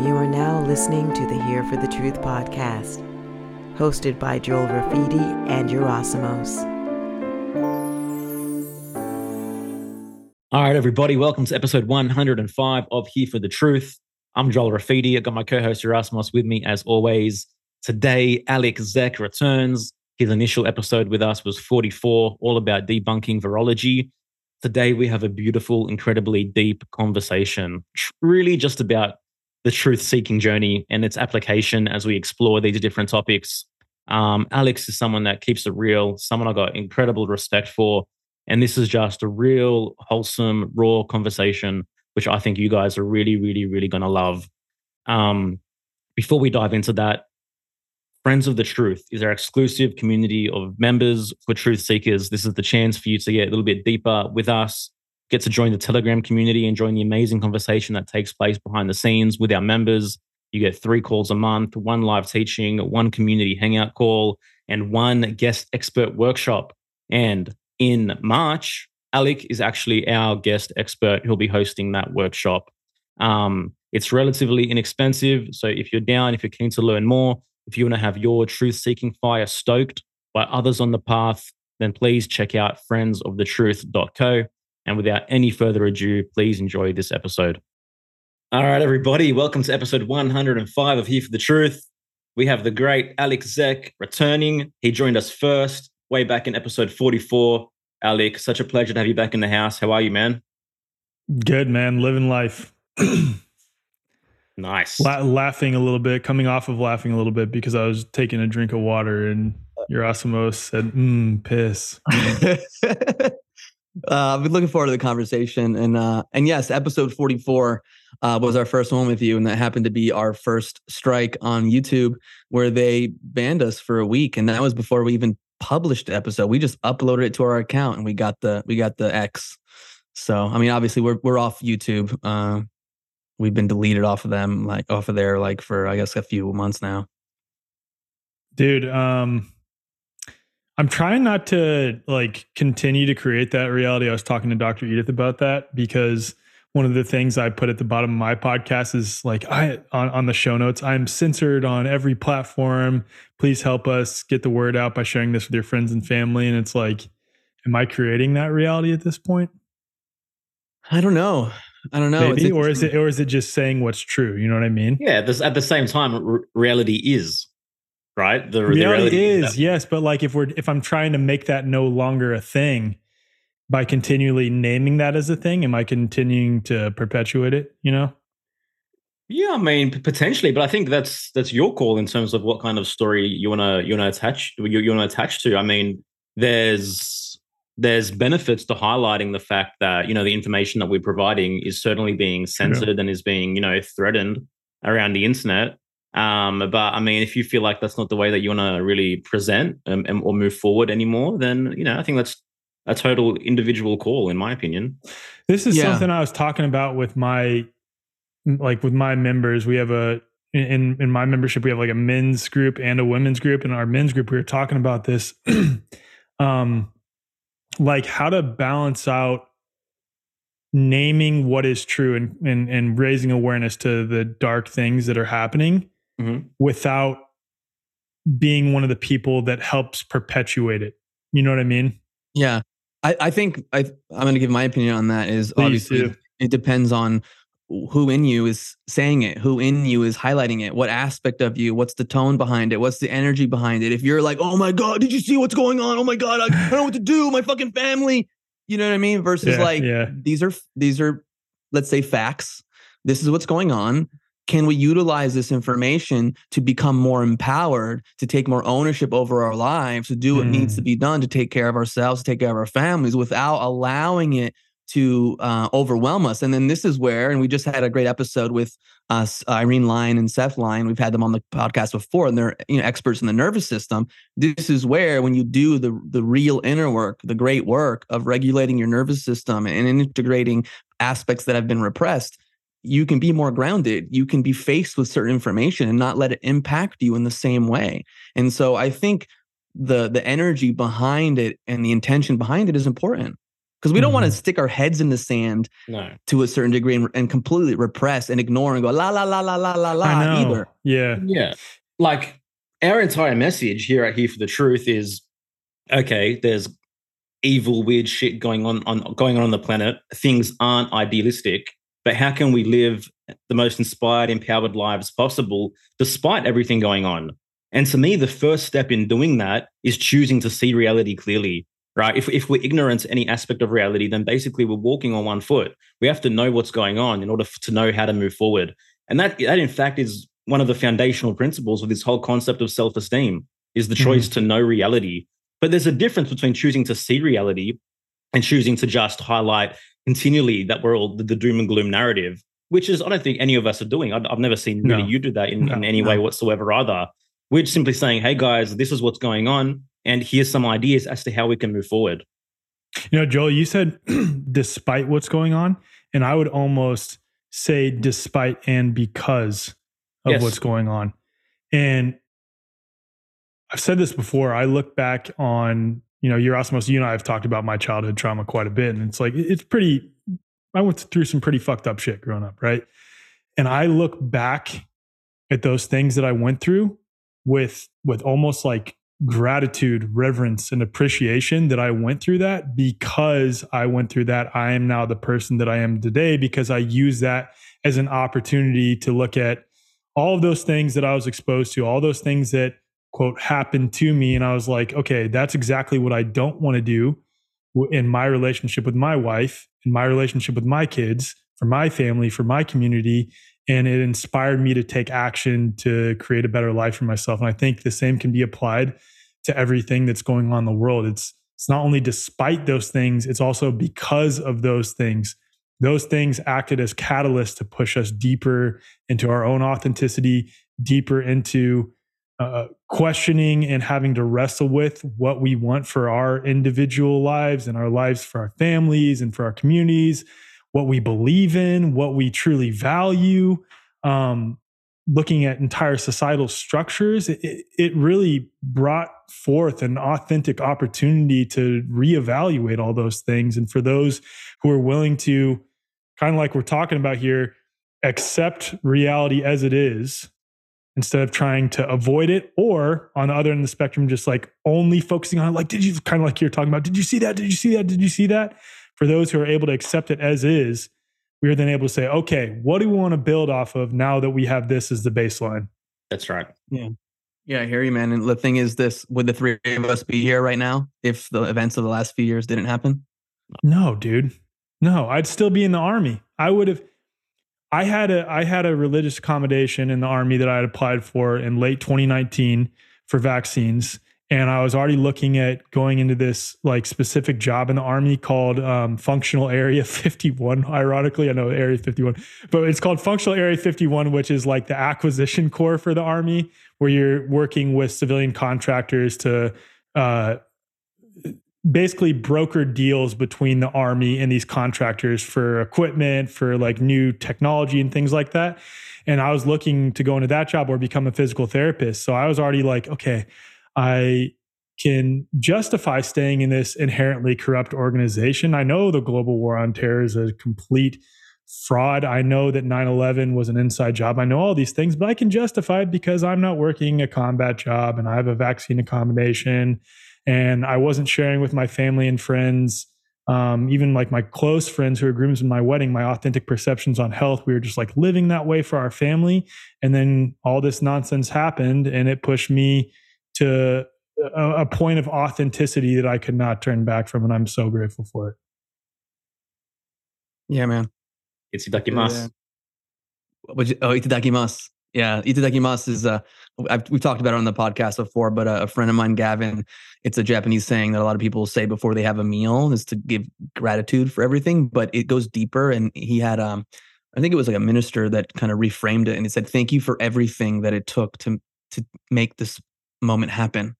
You are now listening to the Here for the Truth podcast, hosted by Joel Rafidi and Yerasimos. All right, everybody, welcome to episode 105 of Here for the Truth. I'm Joel Rafidi. I've got my co host Yerasimos with me as always. Today, Alec Zeck returns. His initial episode with us was 44, all about debunking virology. Today, we have a beautiful, incredibly deep conversation, really just about the truth seeking journey and its application as we explore these different topics. Um, Alec is someone that keeps it real, someone I got incredible respect for. And this is just a real, wholesome, raw conversation, which I think you guys are really, really, really going to love. Um, before we dive into that, Friends of the Truth is our exclusive community of members for truth seekers. This is the chance for you to get a little bit deeper with us, get to join the Telegram community and join the amazing conversation that takes place behind the scenes with our members. You get three calls a month, one live teaching, one community hangout call, and one guest expert workshop. And in March, Alec is actually our guest expert who'll be hosting that workshop. Um, it's relatively inexpensive. So if you're down, if you're keen to learn more, if you want to have your truth seeking fire stoked by others on the path, then please check out friendsofthetruth.co. And without any further ado, please enjoy this episode. All right, everybody, welcome to episode 105 of Here for the Truth. We have the great Alec Zeck returning. He joined us first, way back in episode 44. Alec, such a pleasure to have you back in the house. How are you, man? Good, man. Living life. Nice. La- laughing a little bit, coming off of laughing a little bit because I was taking a drink of water and Yerasimos said, "Mmm, piss." uh, I've been looking forward to the conversation, and uh, and yes, episode forty four uh, was our first one with you, and that happened to be our first strike on YouTube, where they banned us for a week, and that was before we even published the episode. We just uploaded it to our account, and we got the we got the X. So I mean, obviously, we're we're off YouTube. Uh, we've been deleted off of them, like off of there, like for I guess a few months now. Dude, um, I'm trying not to like continue to create that reality. I was talking to Dr. Edith about that because one of the things I put at the bottom of my podcast is like I on, on the show notes, I'm censored on every platform. Please help us get the word out by sharing this with your friends and family. And it's like, am I creating that reality at this point? I don't know. I don't know. Maybe, or is it, or is it just saying what's true? You know what I mean? Yeah. This, at the same time, r- reality is right. The reality, the reality is that- yes, but like if we're if I'm trying to make that no longer a thing by continually naming that as a thing, am I continuing to perpetuate it? You know? Yeah, I mean potentially, but I think that's that's your call in terms of what kind of story you wanna you wanna attach you, you wanna attach to. I mean, there's there's benefits to highlighting the fact that you know the information that we're providing is certainly being censored yeah. and is being you know threatened around the internet um, but i mean if you feel like that's not the way that you want to really present um, or move forward anymore then you know i think that's a total individual call in my opinion. This is yeah. something i was talking about with my like with my members. We have a in in my membership we have like a men's group and a women's group. In our men's group we were talking about this. Um like how to balance out naming what is true and and, and raising awareness to the dark things that are happening mm-hmm. without being one of the people that helps perpetuate it. You know what I mean? Yeah. I, I think I, I'm going to give my opinion on that is Please obviously do. it depends on who in you is saying it, who in you is highlighting it, what aspect of you, what's the tone behind it, what's the energy behind it. If you're like, oh my God, did you see what's going on? Oh my God, I, I don't know what to do. My fucking family. You know what I mean? Versus yeah, like, yeah. these are, these are, let's say facts. This is what's going on. Can we utilize this information to become more empowered, to take more ownership over our lives, to do what mm. needs to mm. be done to take care of ourselves, to take care of our families without allowing it to uh, overwhelm us. And then this is where, and we just had a great episode with us, Irene Lyon and Seth Lyon. We've had them on the podcast before, and they're you know experts in the nervous system. This is where, when you do the the real inner work, the great work of regulating your nervous system and integrating aspects that have been repressed, you can be more grounded. You can be faced with certain information and not let it impact you in the same way. And so, I think the the energy behind it and the intention behind it is important. because we don't want to mm-hmm. stick our heads in the sand no. to a certain degree and, and, completely repress and ignore and go la la la la la la la either. Yeah. Yeah. Like our entire message here at Here for the Truth is okay, there's evil, weird shit going on, on going on on the planet. Things aren't idealistic, but how can we live the most inspired, empowered lives possible despite everything going on? And to me, the first step in doing that is choosing to see reality clearly right? If, if we're ignorant to any aspect of reality, then basically we're walking on one foot. We have to know what's going on in order to know how to move forward. And that, that in fact, is one of the foundational principles of this whole concept of self-esteem is the choice mm-hmm. to know reality. But there's a difference between choosing to see reality and choosing to just highlight continually that we're all the, the doom and gloom narrative, which is, I don't think any of us are doing. I've, I've never seen no. really you do that in, no, in any no. way whatsoever either. We're simply saying, hey guys, this is what's going on and here's some ideas as to how we can move forward. You know, Joel, you said despite what's going on, and I would almost say despite and because of yes. what's going on. And I've said this before. I look back on, you know, Yerasimos, you and I have talked about my childhood trauma quite a bit. And it's like, it's pretty, I went through some pretty fucked up shit growing up, right? And I look back at those things that I went through with, with almost like gratitude, reverence, and appreciation that I went through that because I went through that. I am now the person that I am today because I use that as an opportunity to look at all of those things that I was exposed to, all those things that quote happened to me. And I was like, okay, that's exactly what I don't want to do in my relationship with my wife, in my relationship with my kids, for my family, for my community. And it inspired me to take action to create a better life for myself. And i think the same can be applied to everything that's going on in the world. It's it's not only despite those things it's also because of those things. Those things acted as catalysts to push us deeper into our own authenticity deeper into uh, questioning and having to wrestle with what we want for our individual lives and our lives for our families and for our communities what we believe in, what we truly value, um, looking at entire societal structures, it, it really brought forth an authentic opportunity to reevaluate all those things. And for those who are willing to, kind of like we're talking about here, accept reality as it is instead of trying to avoid it or on the other end of the spectrum just like only focusing on it like did you kind of like you're talking about did you see that did you see that did you see that for those who are able to accept it as is, we are then able to say, okay, what do we want to build off of now that we have this as the baseline? That's right. Yeah. Yeah, I hear you, man. And the thing is, this would the three of us be here right now if the events of the last few years didn't happen? No, dude. No, I'd still be in the army. I would have. I had a I had a religious accommodation in the army that I had applied for in late 2019 for vaccines, and I was already looking at going into this like specific job in the army called um, Functional Area 51. Ironically, I know Area 51, but it's called Functional Area 51, which is like the acquisition corps for the army, where you're working with civilian contractors to uh, basically broker deals between the army and these contractors for equipment, for like new technology and things like that. And I was looking to go into that job or become a physical therapist. So I was already like, okay I can justify staying in this inherently corrupt organization. I know the global war on terror is a complete fraud. I know that 9 11 was an inside job. I know all these things, but I can justify it because I'm not working a combat job and I have a vaccine accommodation and I wasn't sharing with my family and friends. Um, even like my close friends who are grooms in my wedding, my authentic perceptions on health, we were just like living that way for our family. And then all this nonsense happened and it pushed me to a, a point of authenticity that I could not turn back from, and I'm so grateful for it. Yeah, man. It's itadakimasu. Yeah. Oh, itadakimasu. Yeah, itadakimasu is uh, I've, we've talked about it on the podcast before, but a, a, friend of mine, Gavin, it's a Japanese saying that a lot of people say before they have a meal is to give gratitude for everything, but it goes deeper. And he had, um, I think it was like a minister that kind of reframed it, and he said, "Thank you for everything that it took to to make this moment happen.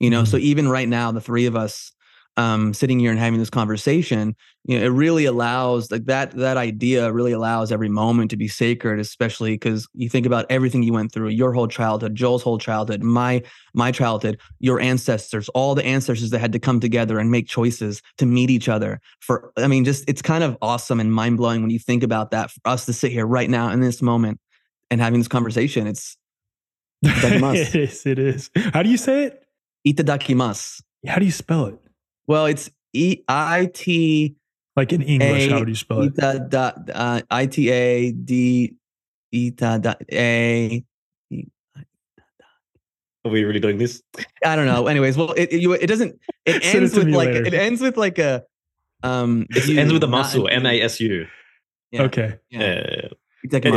You know, mm-hmm. so even right now, the three of us um, sitting here and having this conversation, you know, it really allows like that that idea really allows every moment to be sacred, especially because you think about everything you went through, your whole childhood, Joel's whole childhood, my my childhood, your ancestors, all the ancestors that had to come together and make choices to meet each other. For I mean, just it's kind of awesome and mind blowing when you think about that. For us to sit here right now in this moment and having this conversation, it's it is. It is. How do you say it? Itadakimasu. How do you spell it? Well, it's E I T. Like in English, how would you spell it? Ita da, uh, I T A D Ita A. Are we really doing this? I don't know. Anyways, well, it it, it doesn't. It ends with like later. it ends with like a. Um, it ends with a muscle. M A S U. Okay. Yeah. yeah. Okay.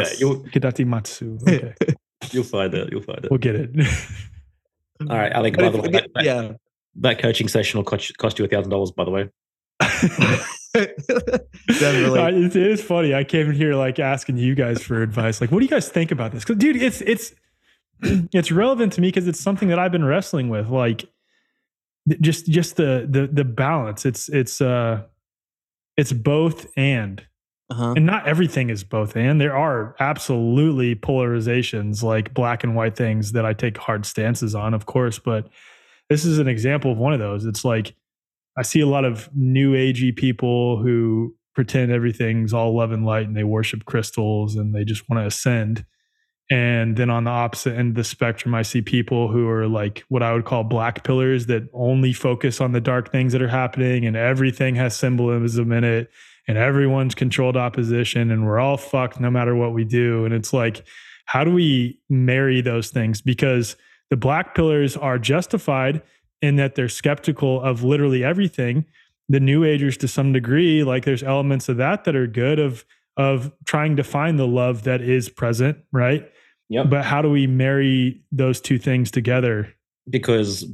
you'll find it. You'll find it. We'll get it. All right, Alec. By the way, yeah, that coaching session will cost, cost you a thousand dollars. By the way. Definitely. it is funny. I came in here like asking you guys for advice. Like, what do you guys think about this? Because, dude, it's it's it's relevant to me because it's something that I've been wrestling with. Like, just just the the the balance. It's it's uh it's both and. Uh-huh. And not everything is both and. There are absolutely polarizations, like black and white things that I take hard stances on, of course. But this is an example of one of those. It's like I see a lot of new agey people who pretend everything's all love and light and they worship crystals and they just want to ascend. And then on the opposite end of the spectrum, I see people who are like what I would call black pillars that only focus on the dark things that are happening and everything has symbolism in it and everyone's controlled opposition and we're all fucked no matter what we do. And it's like, how do we marry those things? Because the black pillars are justified in that they're skeptical of literally everything. The new agers to some degree, like there's elements of that that are good of of trying to find the love that is present, right? Yeah. But how do we marry those two things together? Because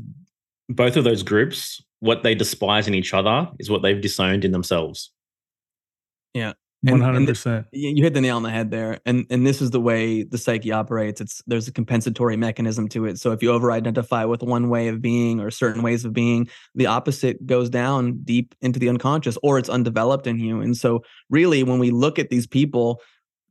both of those groups, what they despise in each other is what they've disowned in themselves. Yeah. One hundred percent. You hit the nail on the head there, and and this is the way the psyche operates. It's there's a compensatory mechanism to it. So if you over-identify with one way of being or certain ways of being, the opposite goes down deep into the unconscious, or it's undeveloped in you. And so, really, when we look at these people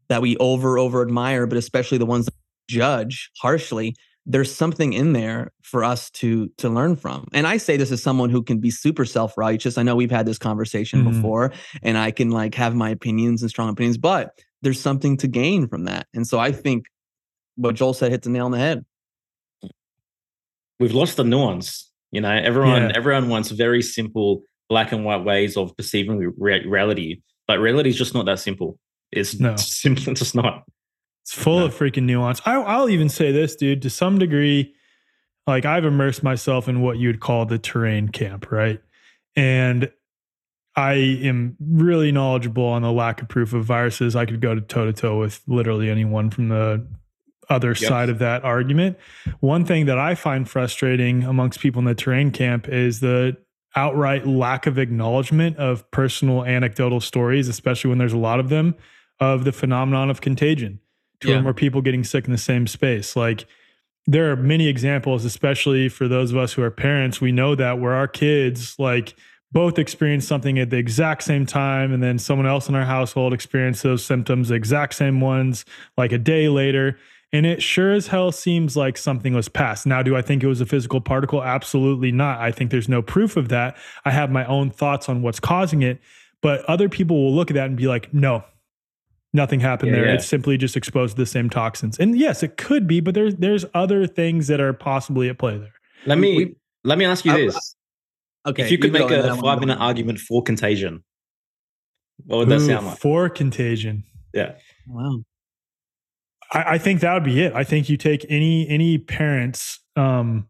that we over over admire, but especially the ones that judge harshly, there's something in there for us to to learn from. And i say this as someone who can be super self-righteous. I know we've had this conversation mm-hmm. before and i can like have my opinions and strong opinions but there's something to gain from that. And so i think what joel said hits the nail on the head. We've lost the nuance you know? Everyone yeah. everyone wants very simple black and white ways of perceiving re- reality but reality is just not that simple. It's no. simply just not it's full of freaking nuance. I, I'll even say this, dude, to some degree, like I've immersed myself in what you'd call the terrain camp, right? And I am really knowledgeable on the lack of proof of viruses. I could go to toe to toe with literally anyone from the other yep. side of that argument. One thing that I find frustrating amongst people in the terrain camp is the outright lack of acknowledgement of personal anecdotal stories, especially when there's a lot of them, of the phenomenon of contagion two yeah. or more people getting sick in the same space. Like there are many examples, especially for those of us who are parents. We know that where our kids like both experience something at the exact same time, and then someone else in our household experienced those symptoms, the exact same ones, like a day later. And it sure as hell seems like something was passed. Now, do I think it was a physical particle? Absolutely not. I think there's no proof of that. I have my own thoughts on what's causing it. But other people will look at that and be like, no, nothing happened yeah, there. Yeah. It's simply just exposed to the same toxins. And yes, it could be, but there's there's other things that are possibly at play there. Let me we, let me ask you I, this. Okay. If you could you make a five minute argument for contagion, what would that sound like? For contagion. Yeah. Wow. I, I, think that would be it. I think you take any any parent's um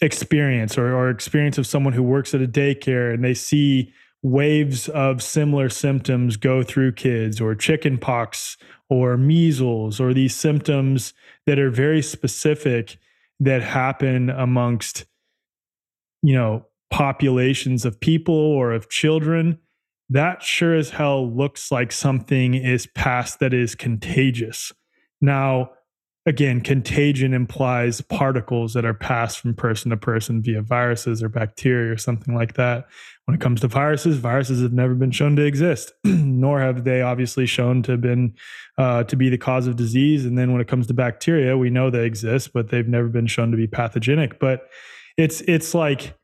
experience or, or experience of someone who works at a daycare and they see waves of similar symptoms go through kids or chicken pox or measles or these symptoms that are very specific that happen amongst you know populations of people or of children that sure as hell looks like something is past that is contagious. Now again, contagion implies particles that are passed from person to person via viruses or bacteria or something like that. When it comes to viruses, viruses have never been shown to exist, nor have they obviously shown to have been uh, to be the cause of disease. And then when it comes to bacteria, we know they exist, but they've never been shown to be pathogenic. But it's it's like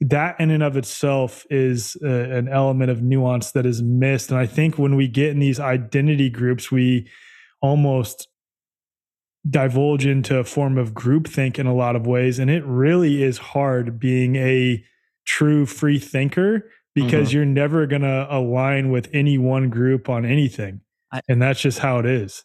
that in and of itself is uh, an element of nuance that is missed. And I think when we get in these identity groups, we almost divulge into a form of groupthink in a lot of ways. And it really is hard being a true free thinker because mm-hmm. you're never going to align with any one group on anything. I, and that's just how it is.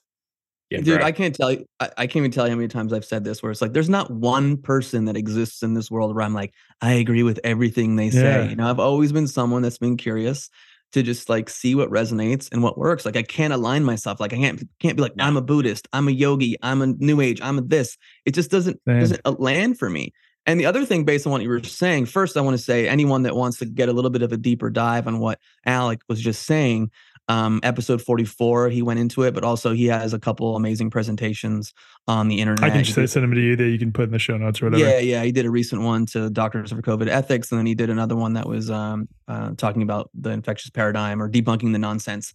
Yeah, Dude, I can't tell you. I, I, can't even tell you how many times I've said this. Where it's like, there's not one person that exists in this world where I'm like, I agree with everything they say. Yeah. You know, I've always been someone that's been curious to just like see what resonates and what works. Like I can't align myself. Like I can't can't be like no. I'm a Buddhist, I'm a yogi, I'm a New Age, I'm a this. It just doesn't Same. doesn't uh, land for me. And the other thing, based on what you were saying, first I want to say anyone that wants to get a little bit of a deeper dive on what Alec was just saying, um, episode 44 he went into it but also he has a couple amazing presentations on the internet i can just send them to you that you can put in the show notes or whatever. Yeah yeah he did a recent one to doctors for covid ethics and then he did another one that was um, uh, talking about the infectious paradigm or debunking the nonsense.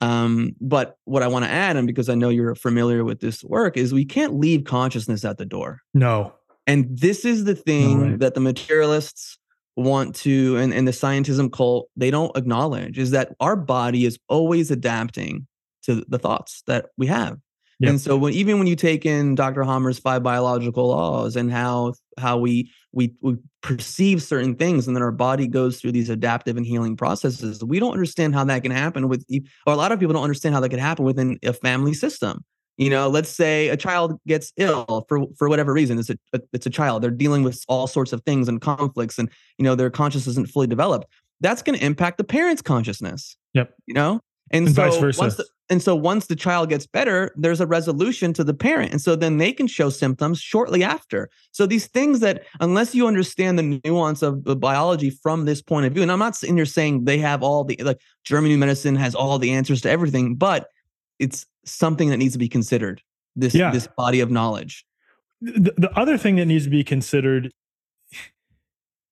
Um, but what i want to add and because i know you're familiar with this work is we can't leave consciousness at the door. No. And this is the thing right. that the materialists want to and, and the scientism cult they don't acknowledge is that our body is always adapting to the thoughts that we have yep. and so when, even when you take in dr Hamer's five biological laws and how how we we we perceive certain things and then our body goes through these adaptive and healing processes we don't understand how that can happen with or a lot of people don't understand how that can happen within a family system you know let's say a child gets ill for for whatever reason it's a, it's a child they're dealing with all sorts of things and conflicts and you know their consciousness isn't fully developed that's going to impact the parent's consciousness yep. you know? And, and so vice versa. once the, and so once the child gets better there's a resolution to the parent and so then they can show symptoms shortly after. So these things that unless you understand the nuance of the biology from this point of view and i'm not sitting here saying they have all the like german new medicine has all the answers to everything but it's something that needs to be considered. This yeah. this body of knowledge. The, the other thing that needs to be considered,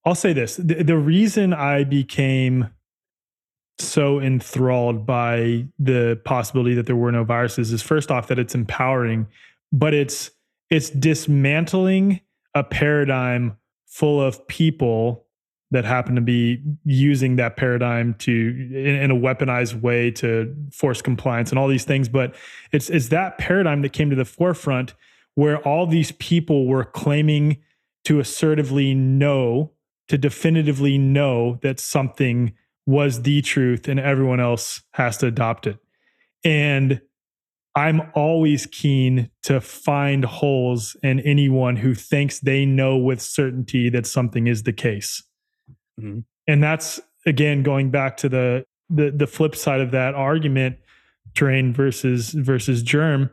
I'll say this: the, the reason I became so enthralled by the possibility that there were no viruses is first off that it's empowering, but it's it's dismantling a paradigm full of people that happen to be using that paradigm to in, in, a weaponized way to force compliance and all these things. But it's it's that paradigm that came to the forefront where all these people were claiming to assertively know to definitively know that something was the truth and everyone else has to adopt it. And I'm always keen to find holes in anyone who thinks they know with certainty that something is the case Mm-hmm. And that's again going back to the the the flip side of that argument, terrain versus versus germ,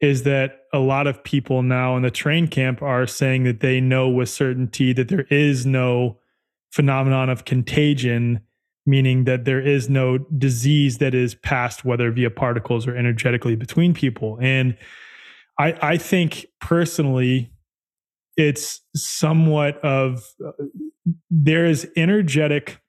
is that a lot of people now in the terrain camp are saying that they know with certainty that there is no phenomenon of contagion, meaning that there is no disease that is passed whether via particles or energetically between people. And I I think personally it's somewhat of uh, there is energetic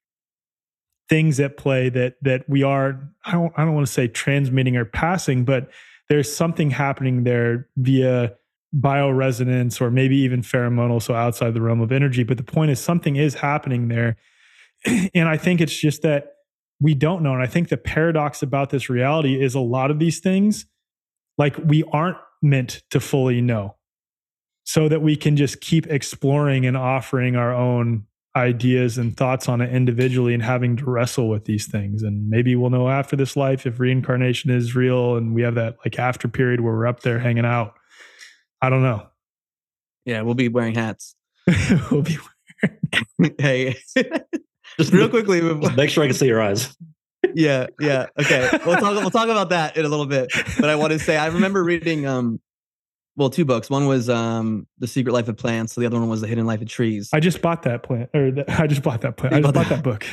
things at play that that we are I don't I don't want to say transmitting or passing, but there's something happening there via bioresonance or maybe even pheromonal, so outside the realm of energy. But the point is something is happening there. And I think it's just that we don't know. And I think the paradox about this reality is a lot of these things, like we aren't meant to fully know so that we can just keep exploring and offering our own ideas and thoughts on it individually and having to wrestle with these things. And maybe we'll know after this life if reincarnation is real and we have that like after period where we're up there hanging out. I don't know. Yeah we'll be wearing hats. We'll be wearing hey. Just real quickly make sure i can see your eyes. Yeah yeah okay. We'll talk we'll talk about that in a little bit. But i want to say i remember reading um well, two books. One was um, The Secret Life of Plants. So the other one was The Hidden Life of Trees. I just bought that plant, or the, I just bought that plant. I just bought that, book.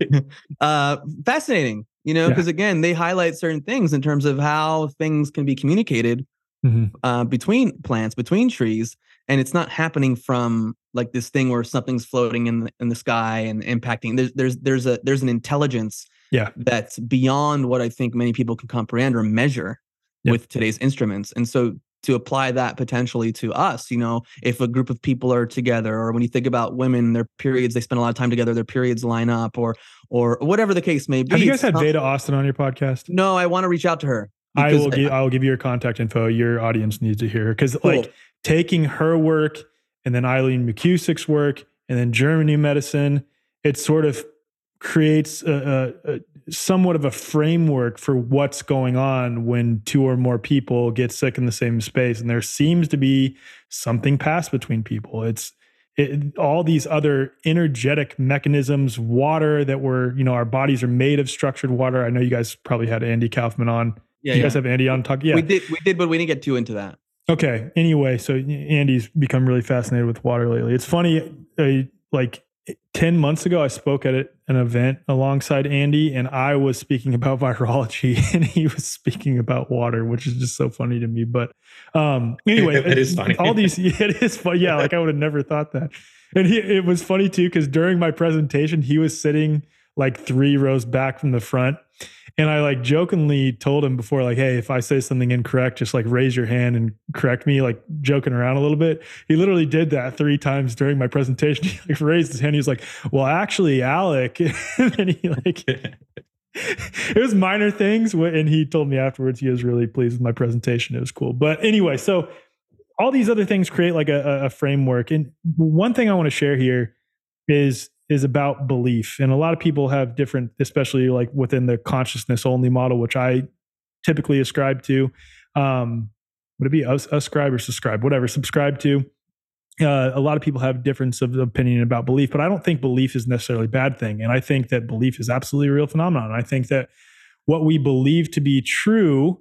uh, fascinating, you know, because yeah. again, they highlight certain things in terms of how things can be communicated mm-hmm. uh, between plants, between trees, and it's not happening from like this thing where something's floating in the, in the sky and impacting. There's there's there's a there's an intelligence yeah that's beyond what I think many people can comprehend or measure yep. with today's instruments, and so to apply that potentially to us you know if a group of people are together or when you think about women their periods they spend a lot of time together their periods line up or or whatever the case may be have you guys had veda austin on your podcast no i want to reach out to her i will give i will give you your contact info your audience needs to hear because cool. like taking her work and then eileen mckusick's work and then german new medicine it sort of creates a, a, somewhat of a framework for what's going on when two or more people get sick in the same space. And there seems to be something passed between people. It's it, all these other energetic mechanisms water that we're you know our bodies are made of structured water. I know you guys probably had andy kaufman on. Yeah, you yeah. guys have andy on talk yeah. We did we did but we didn't get too into that. Okay anyway so andy's become really fascinated with water lately. It's funny uh, like 10 months ago, I spoke at an event alongside Andy, and I was speaking about virology, and he was speaking about water, which is just so funny to me. But um, anyway, it is funny. All these, it is funny. Yeah, like I would have never thought that. And he, it was funny too, because during my presentation, he was sitting like three rows back from the front. And I like jokingly told him before, like, hey, if I say something incorrect, just like raise your hand and correct me, like joking around a little bit. He literally did that three times during my presentation. He like raised his hand. He was like, well, actually, Alec. and then he like, it was minor things. And he told me afterwards he was really pleased with my presentation. It was cool. But anyway, so all these other things create like a, a framework. And one thing I want to share here is is about belief. And a lot of people have different, especially like within the consciousness only model, which I typically ascribe to. Um, would it be ascribe or subscribe? Whatever, subscribe to. Uh, a lot of people have difference of opinion about belief, but I don't think belief is necessarily a bad thing. And I think that belief is absolutely a real phenomenon. I think that what we believe to be true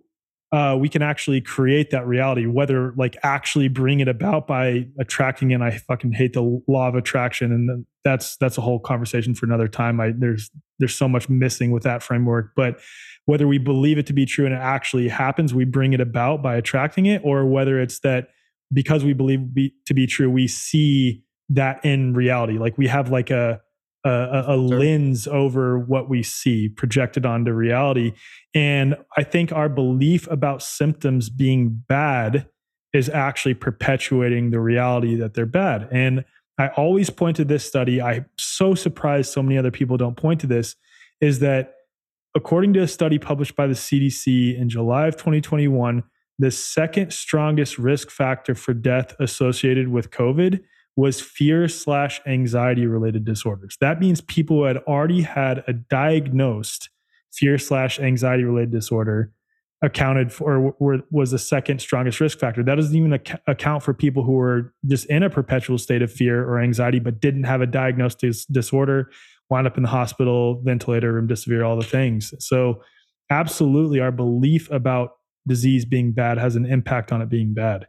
uh, we can actually create that reality, whether like actually bring it about by attracting And I fucking hate the law of attraction, and that's that's a whole conversation for another time. I there's there's so much missing with that framework, but whether we believe it to be true and it actually happens, we bring it about by attracting it, or whether it's that because we believe be, to be true, we see that in reality. Like we have like a a, a lens over what we see projected onto reality. And I think our belief about symptoms being bad is actually perpetuating the reality that they're bad. And I always point to this study. I'm so surprised so many other people don't point to this. Is that according to a study published by the CDC in July of 2021, the second strongest risk factor for death associated with COVID was fear slash anxiety related disorders. That means people who had already had a diagnosed fear slash anxiety related disorder accounted for were, was the second strongest risk factor. That doesn't even ac- account for people who were just in a perpetual state of fear or anxiety, but didn't have a diagnosed dis- disorder, wound up in the hospital, ventilator, remdesivir, all the things. So, absolutely, our belief about disease being bad has an impact on it being bad.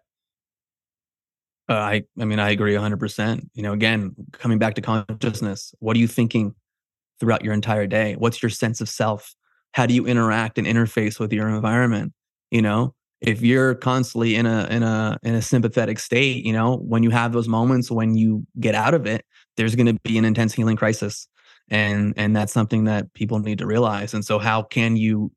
Uh, I I mean I agree 100%. You know, again, coming back to consciousness, what are you thinking throughout your entire day? What's your sense of self? How do you interact and interface with your environment? You know, if you're constantly in a in a in a sympathetic state, you know, when you have those moments when you get out of it, there's going to be an intense healing crisis. And and that's something that people need to realize. And so how can you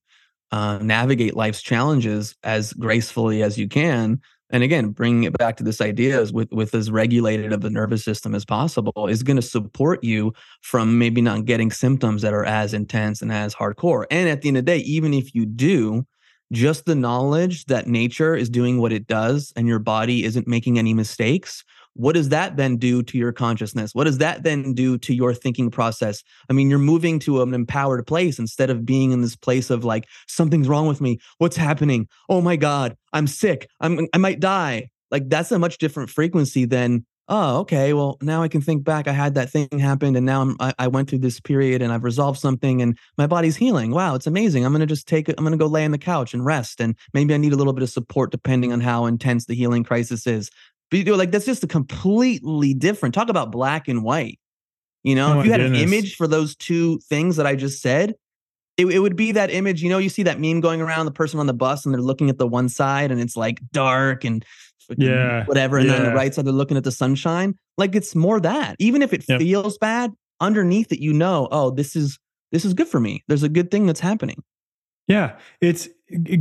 uh, navigate life's challenges as gracefully as you can and again bringing it back to this idea is with with as regulated of the nervous system as possible is going to support you from maybe not getting symptoms that are as intense and as hardcore. And at the end of the day even if you do just the knowledge that nature is doing what it does and your body isn't making any mistakes what does that then do to your consciousness? What does that then do to your thinking process? I mean, you're moving to an empowered place instead of being in this place of like, something's wrong with me. What's happening? Oh my God, I'm sick. I'm, I might die. Like, that's a much different frequency than, oh, okay, well, now I can think back. I had that thing happen and now I'm, I, I went through this period and I've resolved something and my body's healing. Wow, it's amazing. I'm going to just take it. I'm going to go lay on the couch and rest. And maybe I need a little bit of support depending on how intense the healing crisis is. But you know, like that's just a completely different. Talk about black and white. You know, oh if you had goodness. an image for those two things that I just said, it, it would be that image. You know, you see that meme going around the person on the bus and they're looking at the one side and it's like dark and yeah, whatever. And yeah. then on the right side, they're looking at the sunshine. Like it's more that. Even if it Yep. feels bad, underneath it, you know, oh, this is this is good for me. There's a good thing that's happening. Yeah, it's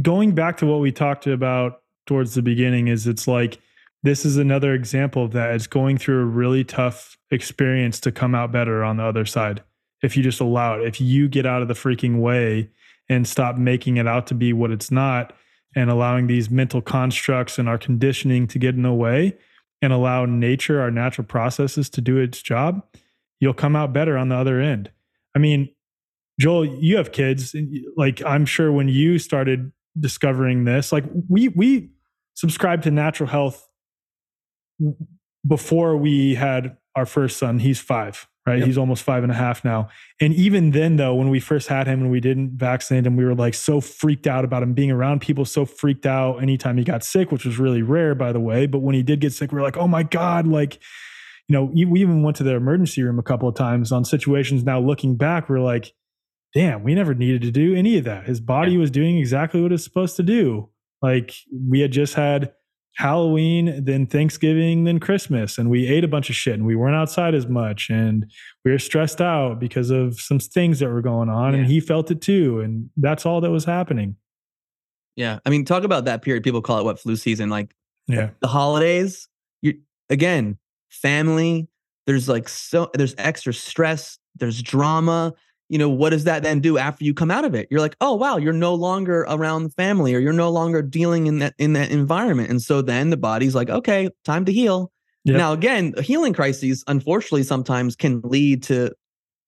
going back to what we talked about towards the beginning. Is it's like this is another example of that. It's going through a really tough experience to come out better on the other side. If you just allow it, if you get out of the freaking way and stop making it out to be what it's not, and allowing these mental constructs and our conditioning to get in the way, and allow nature, our natural processes, to do its job, you'll come out better on the other end. I mean, Joel, you have kids. Like I'm sure when you started discovering this, like we we subscribe to natural health before we had our first son. He's five, right? Yep. He's almost five and a half now. And even then, though, when we first had him and we didn't vaccinate him, we were like so freaked out about him being around people, so freaked out anytime he got sick, which was really rare, by the way. But when he did get sick, we were like, oh my God, like, you know, we even went to the emergency room a couple of times on situations. Now looking back, we're like, damn, we never needed to do any of that. His body was doing exactly what it's supposed to do. Like we had just had Halloween, then Thanksgiving, then Christmas, and we ate a bunch of shit and we weren't outside as much and we were stressed out because of some things that were going on and he felt it too. And that's all that was happening. Yeah. I mean, talk about that period. People call it what flu season. Like Yeah. the holidays, you again, family, there's like so there's extra stress, there's drama. You know, what does that then do after you come out of it? You're like, oh wow, you're no longer around the family or you're no longer dealing in that in that environment. And so then the body's like, okay, time to heal. Yep. Now again, healing crises unfortunately sometimes can lead to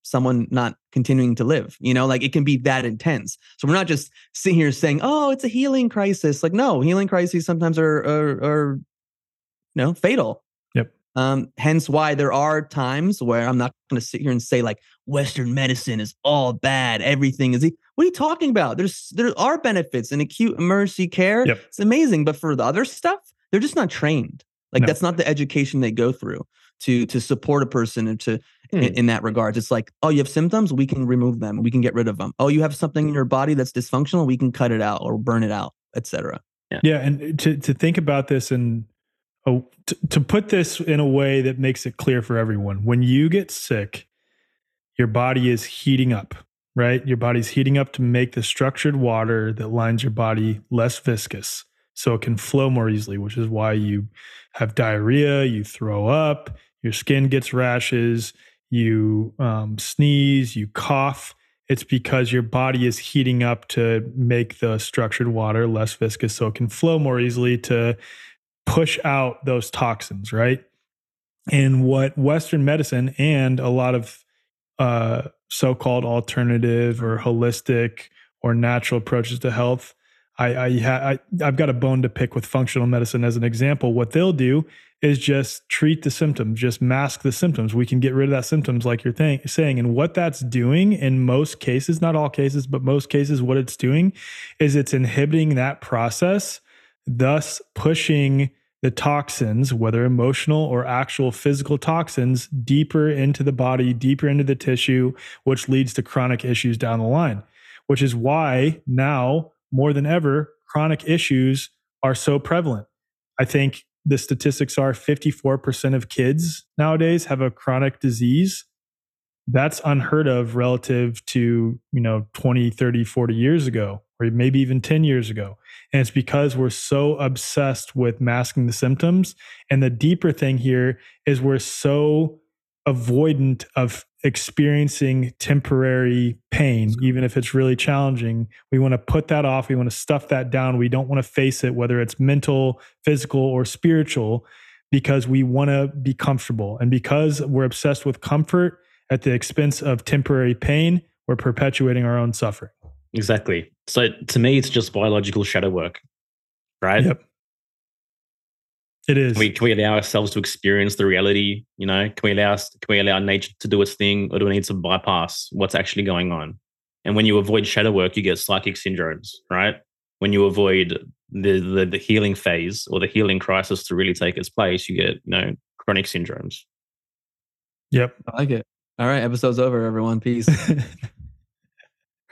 someone not continuing to live. You know, like it can be that intense. So we're not just sitting here saying, "Oh, it's a healing crisis." Like, no, healing crises sometimes are are, are you know fatal. Um, hence why there are times where I'm not going to sit here and say like Western medicine is all bad. Everything is. e-" What are you talking about? There's there are benefits in acute emergency care. Yep. It's amazing, but for the other stuff, they're just not trained. Like No. that's not the education they go through to to support a person and to Hmm. in, in that regard. It's like, oh, you have symptoms, we can remove them, we can get rid of them. Oh, you have something in your body that's dysfunctional, we can cut it out or burn it out, etc. Yeah, and to to think about this and oh, to, to put this in a way that makes it clear for everyone, when you get sick, your body is heating up, right? Your body's heating up to make the structured water that lines your body less viscous, so it can flow more easily. Which is why you have diarrhea, you throw up, your skin gets rashes, you um, sneeze, you cough it's because your body is heating up to make the structured water less viscous so it can flow more easily to push out those toxins, right? And what Western medicine and a lot of uh, so called alternative or holistic or natural approaches to health. I, I, I I've got a bone to pick with functional medicine as an example. What they'll do is just treat the symptoms, just mask the symptoms. We can get rid of that symptoms, like you're th- saying. And what that's doing in most cases, not all cases, but most cases, what it's doing is it's inhibiting that process, thus pushing the toxins, whether emotional or actual physical toxins, deeper into the body, deeper into the tissue, which leads to chronic issues down the line. Which is why now, more than ever, chronic issues are so prevalent. I think the statistics are 54% of kids nowadays have a chronic disease. That's unheard of relative to, you know, 20, 30, 40 years ago, or maybe even 10 years ago. And it's because we're so obsessed with masking the symptoms. And the deeper thing here is we're so avoidant of experiencing temporary pain, even if it's really challenging. We want to put that off. We want to stuff that down. We don't want to face it, whether it's mental, physical, or spiritual, because we want to be comfortable. And because we're obsessed with comfort at the expense of temporary pain, we're perpetuating our own suffering. Exactly. So to me, it's just biological shadow work, right? Yep. It is. Can we, can we allow ourselves to experience the reality? You know, can we allow us, can we allow nature to do its thing, or do we need to bypass what's actually going on? And when you avoid shadow work, you get psychic syndromes, right? When you avoid the the, the healing phase or the healing crisis to really take its place, you get you know chronic syndromes. Yep. I like it. All right, episode's over, everyone. Peace.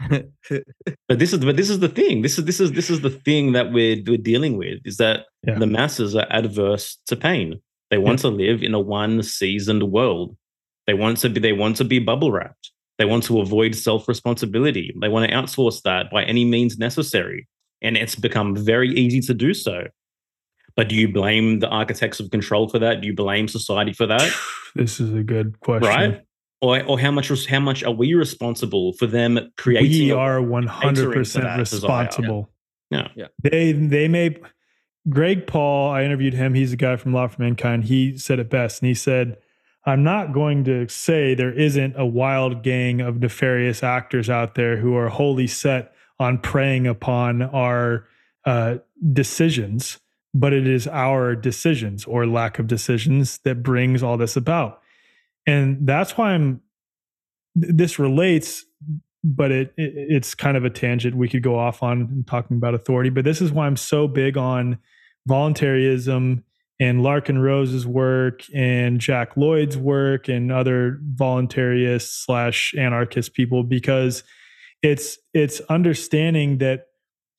but this is but this is the thing. This is this is this is the thing that we're we're dealing with is that yeah. the masses are adverse to pain. They want yeah. to live in a one seasoned world. They want to be they want to be bubble wrapped. They want to avoid self responsibility. They want to outsource that by any means necessary. And it's become very easy to do so. But do you blame the architects of control for that? Do you blame society for that? This is a good question. Right? Or, or how much how much are we responsible for them creating? We are one hundred percent responsible. Yeah. yeah, They they may. Greg Paul, I interviewed him. He's a guy from Law for Mankind. He said it best, and he said, "I'm not going to say there isn't a wild gang of nefarious actors out there who are wholly set on preying upon our uh, decisions." but it is our decisions or lack of decisions that brings all this about. And that's why I'm this relates but it, it, it's kind of a tangent we could go off on talking about authority but this is why i'm so big on voluntarism and larken rose's work and jack lloyd's work and other voluntarists slash anarchist people because it's it's understanding that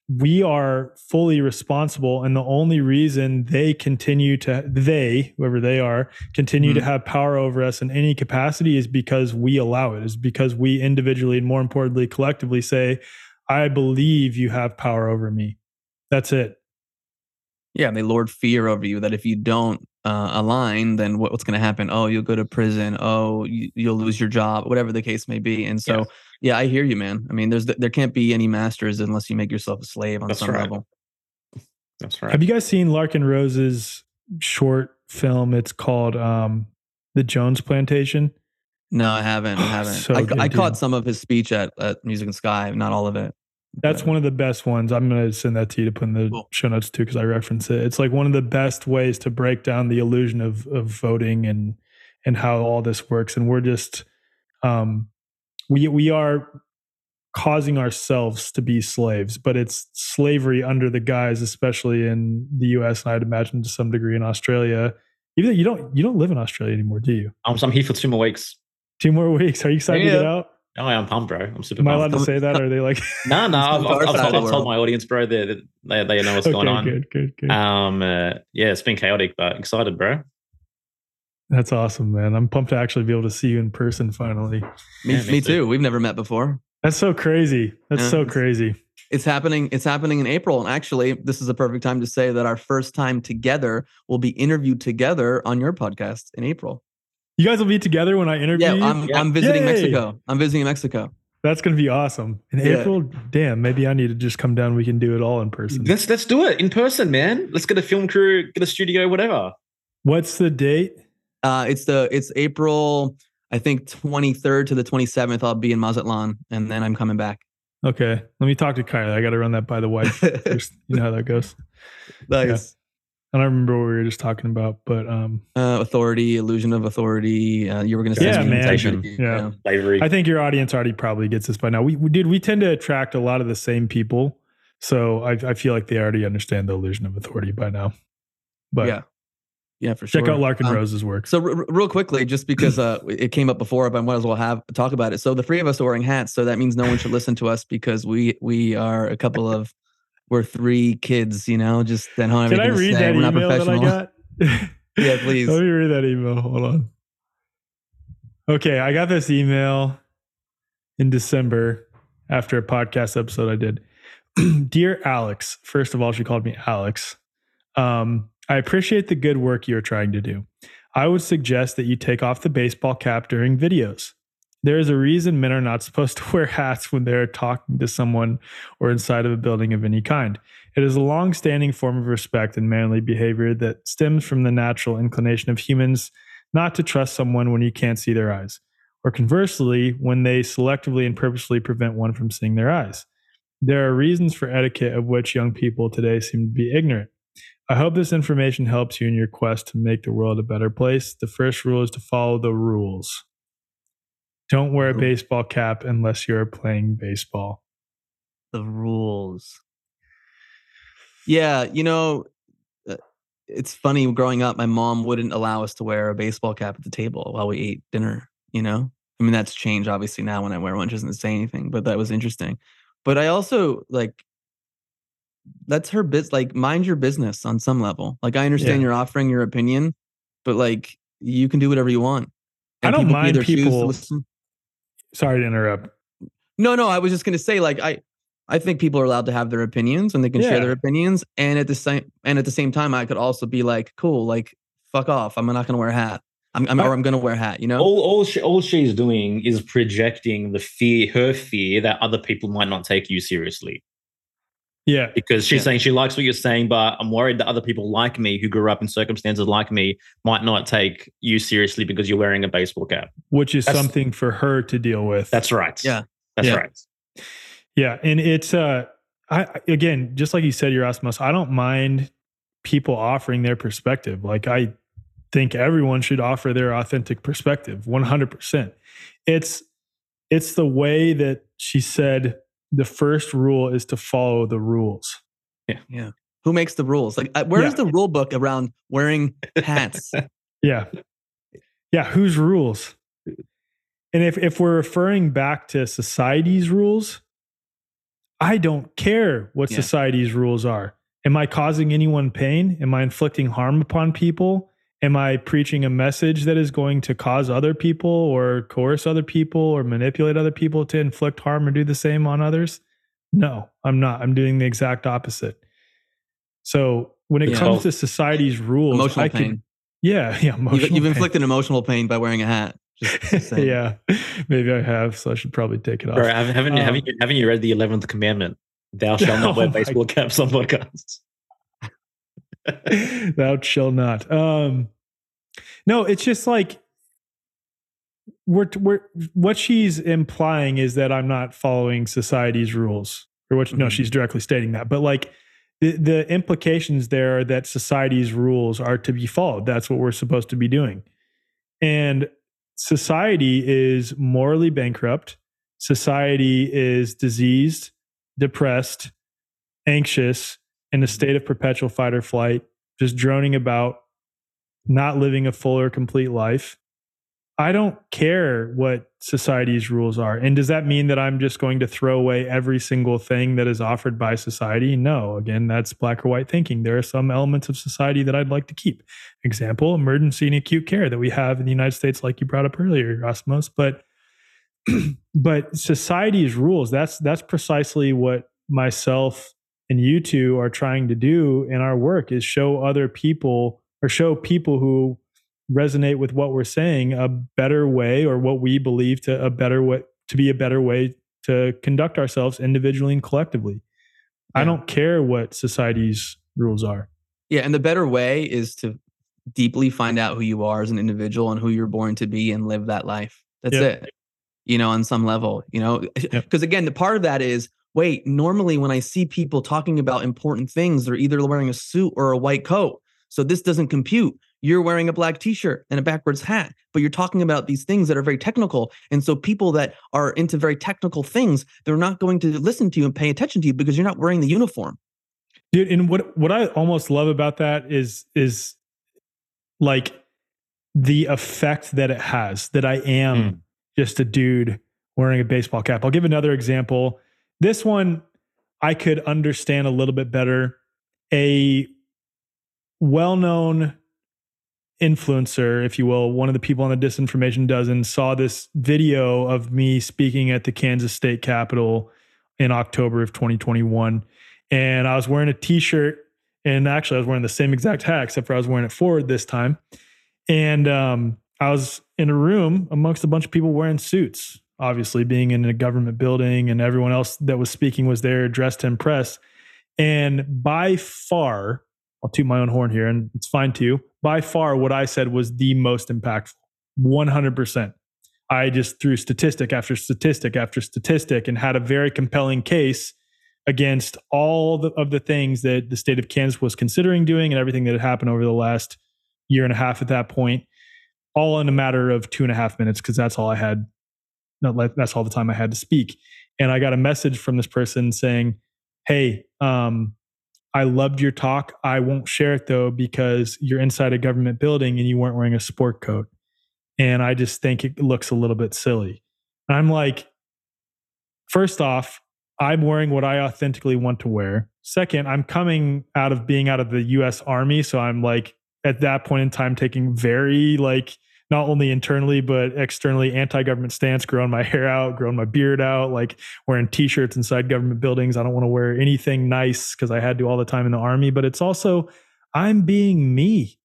we are fully responsible and the only reason they continue to they whoever they are continue mm-hmm. to have power over us in any capacity is because we allow it is because we individually and more importantly collectively say i believe you have power over me that's it yeah and they lord fear over you that if you don't uh, align then what, what's going to happen oh you'll go to prison oh you, will lose your job whatever the case may be and so yes yeah, I hear you, man. I mean, there's there can't be any masters unless you make yourself a slave on That's some right. level. That's right. Have you guys seen Larken Rose's short film? It's called um, "The Jones Plantation." No, I haven't. I haven't. so I, good, I caught some of his speech at, at Music and Sky, not all of it. That's one of the best ones. I'm going to send that to you to put in the cool. show notes too, because I reference it. It's like one of the best ways to break down the illusion of of voting and and how all this works. And we're just um, we we are causing ourselves to be slaves, but it's slavery under the guise, especially in the U.S. and I'd imagine to some degree in Australia. Even though you don't you don't live in Australia anymore, do you? I'm, I'm here for two more weeks. Two more weeks. Are you excited yeah. to get out? Oh, I'm pumped, bro. I'm super. Pumped. Am I allowed to say that? Or are they like? no, no. I've, I've, I've, I've told my audience, bro. They they, they know what's okay, going on. Good, good, good. Um, uh, yeah, it's been chaotic, but excited, bro. That's awesome, man. I'm pumped to actually be able to see you in person finally. Me, yeah, me, me too. too. We've never met before. That's so crazy. That's yeah. so crazy. It's happening. It's happening in April. And actually, this is a perfect time to say that our first time together will be interviewed together on your podcast in April. You guys will be together when I interview yeah, you? I'm, yeah. I'm visiting Yay. Mexico. I'm visiting Mexico. That's going to be awesome. In yeah. April, damn, maybe I need to just come down. We can do it all in person. Let's let's do it in person, man. Let's get a film crew, get a studio, whatever. What's the date? Uh, it's the it's April, I think 23rd to the 27th. I'll be in Mazatlan, and then I'm coming back. Okay, let me talk to Kylie. I got to run that by the wife. you know how that goes. Nice. Yeah. I don't remember what we were just talking about, but um, uh, authority, illusion of authority. Uh, you were going to say, yeah, man, yeah. Slavery. I think your audience already probably gets this by now. We, we did. We tend to attract a lot of the same people, so I, I feel like they already understand the illusion of authority by now. But yeah, yeah, for sure. Check out Larken um, Rose's work. So, r- real quickly, just because uh, it came up before, but I might as well have talk about it. So, the three of us are wearing hats, so that means no one should listen to us because we we are a couple of we're three kids, you know. Just then, how can I read that we're email that I got? yeah, please. Let me read that email. Hold on. Okay, I got this email in December after a podcast episode I did. Dear Alex, first of all, she called me Alex. Um, I appreciate the good work you're trying to do. I would suggest that you take off the baseball cap during videos. There is a reason men are not supposed to wear hats when they're talking to someone or inside of a building of any kind. It is a long standing form of respect and manly behavior that stems from the natural inclination of humans not to trust someone when you can't see their eyes, or conversely, when they selectively and purposely prevent one from seeing their eyes. There are reasons for etiquette of which young people today seem to be ignorant. I hope this information helps you in your quest to make the world a better place. The first rule is to follow the rules. Don't wear a baseball cap unless you're playing baseball. The rules. Yeah, you know, uh, it's funny growing up, my mom wouldn't allow us to wear a baseball cap at the table while we ate dinner, you know? I mean, that's changed obviously now when I wear one, she doesn't say anything, but that was interesting. But I also like that's her biz like mind your business on some level. Like I understand yeah. you're offering your opinion, but like you can do whatever you want. And I don't mind people. Sorry to interrupt. No, no, I was just gonna say, like, I I think people are allowed to have their opinions and they can yeah. share their opinions. And at the same and at the same time, I could also be like, cool, like fuck off. I'm not gonna wear a hat. I'm, I'm or I'm gonna wear a hat. You know, all all she, all she's doing is projecting the fear, her fear that other people might not take you seriously. Yeah, because she's yeah. saying she likes what you're saying, but I'm worried that other people like me who grew up in circumstances like me might not take you seriously because you're wearing a baseball cap, which is that's, something for her to deal with. That's right. Yeah, that's yeah. right. Yeah, and it's uh, I again, just like you said, Yerasimos, I don't mind people offering their perspective. Like I think everyone should offer their authentic perspective, one hundred percent. It's it's the way that she said the first rule is to follow the rules. Yeah, yeah. Who makes the rules? Like, where yeah. is the rule book around wearing hats? yeah, yeah. Whose rules? And if if we're referring back to society's rules, I don't care what yeah. society's rules are. Am I causing anyone pain? Am I inflicting harm upon people? Am I preaching a message that is going to cause other people or coerce other people or manipulate other people to inflict harm or do the same on others? No, I'm not. I'm doing the exact opposite. So when it yeah. comes to society's rules, emotional I pain. Can, yeah, yeah. You've, you've inflicted emotional pain by wearing a hat. yeah, maybe I have, so I should probably take it off. Bro, haven't, um, haven't, you, haven't you read the eleventh commandment? Thou shalt not wear oh baseball caps on podcasts. Thou shalt not. Um, no, it's just like we're we're what she's implying is that I'm not following society's rules, or what? Mm-hmm. No, she's directly stating that, but like. The, the implications there are that society's rules are to be followed. That's what we're supposed to be doing. And society is morally bankrupt. Society is diseased, depressed, anxious, in a state of perpetual fight or flight, just droning about, not living a full or complete life. I don't care what society's rules are. And does that mean that I'm just going to throw away every single thing that is offered by society? No. Again, that's black or white thinking. There are some elements of society that I'd like to keep. Example, emergency and acute care that we have in the United States, like you brought up earlier, Yerasimos. But but society's rules, that's that's precisely what myself and you two are trying to do in our work is show other people or show people who resonate with what we're saying a better way or what we believe to a better way to be a better way to conduct ourselves individually and collectively. Yeah. I don't care what society's rules are. Yeah, and the better way is to deeply find out who you are as an individual and who you're born to be and live that life. That's yep. it. You know, on some level, you know, because yep. again, the part of that is wait, normally when I see people talking about important things, they're either wearing a suit or a white coat. So this doesn't compute. You're wearing a black t-shirt and a backwards hat but you're talking about these things that are very technical. And so people that are into very technical things they're not going to listen to you and pay attention to you because you're not wearing the uniform. Dude and what what i almost love about that is is like the effect that it has that i am mm. just a dude wearing a baseball cap. I'll give another example. This one i could understand a little bit better. A well-known influencer, if you will, one of the people on the disinformation dozen saw this video of me speaking at the Kansas State Capitol in October of 2021. And I was wearing a t shirt. And actually, I was wearing the same exact hat, except for I was wearing it forward this time. And um, I was in a room amongst a bunch of people wearing suits, obviously, being in a government building, and everyone else that was speaking was there dressed to impress. And by far, I'll toot my own horn here, and it's fine too. By far, what I said was the most impactful, 100%. I just threw statistic after statistic after statistic and had a very compelling case against all the, of the things that the state of Kansas was considering doing and everything that had happened over the last year and a half at that point, all in a matter of two and a half minutes, because that's all I had. That's all the time I had to speak. And I got a message from this person saying, Hey, um, I loved your talk. I won't share it though because you're inside a government building and you weren't wearing a sport coat. And I just think it looks a little bit silly. And I'm like, first off, I'm wearing what I authentically want to wear. Second, I'm coming out of being out of the US Army. So I'm like, at that point in time, taking very, like, not only internally, but externally anti government stance, growing my hair out, growing my beard out, like wearing t shirts inside government buildings. I don't want to wear anything nice because I had to all the time in the Army. But it's also, I'm being me.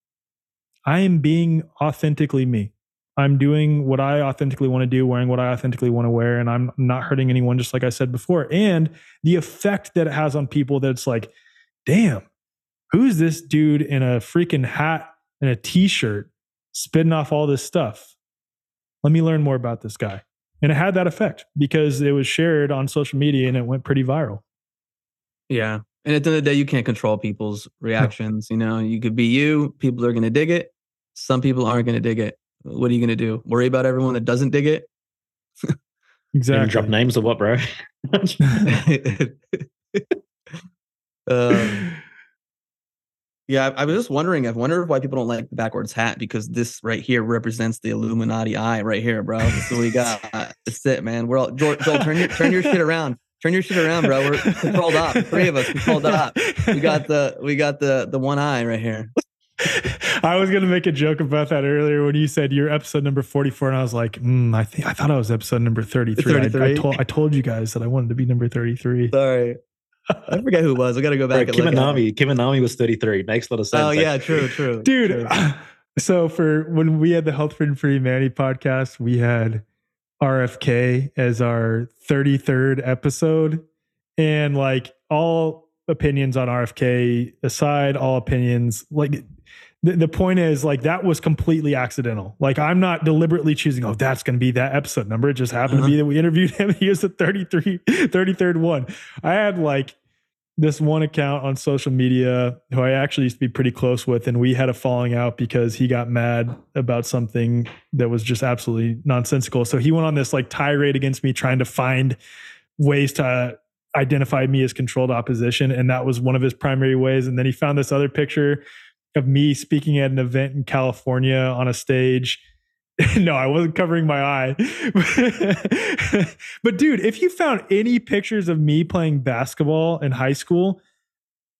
I am being authentically me. I'm doing what I authentically want to do, wearing what I authentically want to wear, and I'm not hurting anyone, just like I said before. And the effect that it has on people that's like, damn, who's this dude in a freaking hat and a t shirt spitting off all this stuff? Let me learn more about this guy. And it had that effect because it was shared on social media and it went pretty viral. Yeah. And at the end of the day, you can't control people's reactions. You know, you could be you, people are going to dig it. Some people aren't going to dig it what are you going to do? Worry about everyone that doesn't dig it? exactly. Drop names or what, bro? um, yeah, I, I, was just wondering. I've wondered why people don't like the backwards hat because this right here represents the Illuminati eye right here, bro. That's what we got. That's it, man. We're all Joel. Joel turn your turn your shit around. Turn your shit around, bro. We're controlled up. Three of us controlled up. We got the we got the the one eye right here. I was gonna make a joke about that earlier when you said you're episode number 44, and I was like, mm, I think I thought I was episode number 33. 33? I, I, told I told you guys that I wanted to be number 33. Sorry. I forget who it was. I gotta go back. Right, Kiminami. Kiminami was 33. Makes a lot of sense. Oh yeah, true, true. Dude. True. So for when we had the Health for Free Manny podcast, we had RFK as our 33rd episode. And like all opinions on RFK aside, all opinions like the, the point is like that was completely accidental. Like I'm not deliberately choosing, oh, that's going to be that episode number. It just happened uh-huh. to be uh-huh. that we interviewed him. He was the 33, 33rd one. I had like this one account on social media who I actually used to be pretty close with, and we had a falling out because he got mad about something that was just absolutely nonsensical. So he went on this like tirade against me, trying to find ways to identify me as controlled opposition. And that was one of his primary ways. And then he found this other picture of me speaking at an event in California on a stage. no, I wasn't covering my eye. but dude, if you found any pictures of me playing basketball in high school,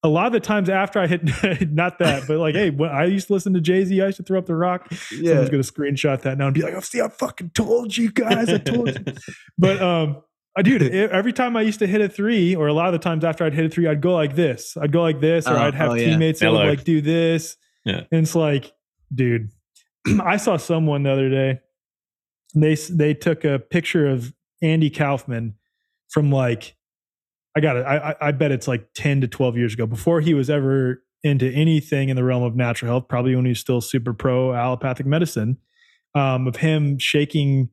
a lot of the times after I hit, not that, but like, hey, when I used to listen to Jay Z, I used to throw up the rock. Yeah. Someone's gonna screenshot that now and be like, "Oh, see, I fucking told you guys, I told you." but um, uh, dude, every time I used to hit a three, or a lot of the times after I'd hit a three, I'd go like this. I'd go like this, or oh, I'd have oh, teammates yeah. that would like do this. Yeah. And it's like, dude, I saw someone the other day. They they took a picture of Andy Kaufman from like, I got it. I I bet it's like ten to twelve years ago, before he was ever into anything in the realm of natural health. Probably when he was still super pro allopathic medicine. Um, of him shaking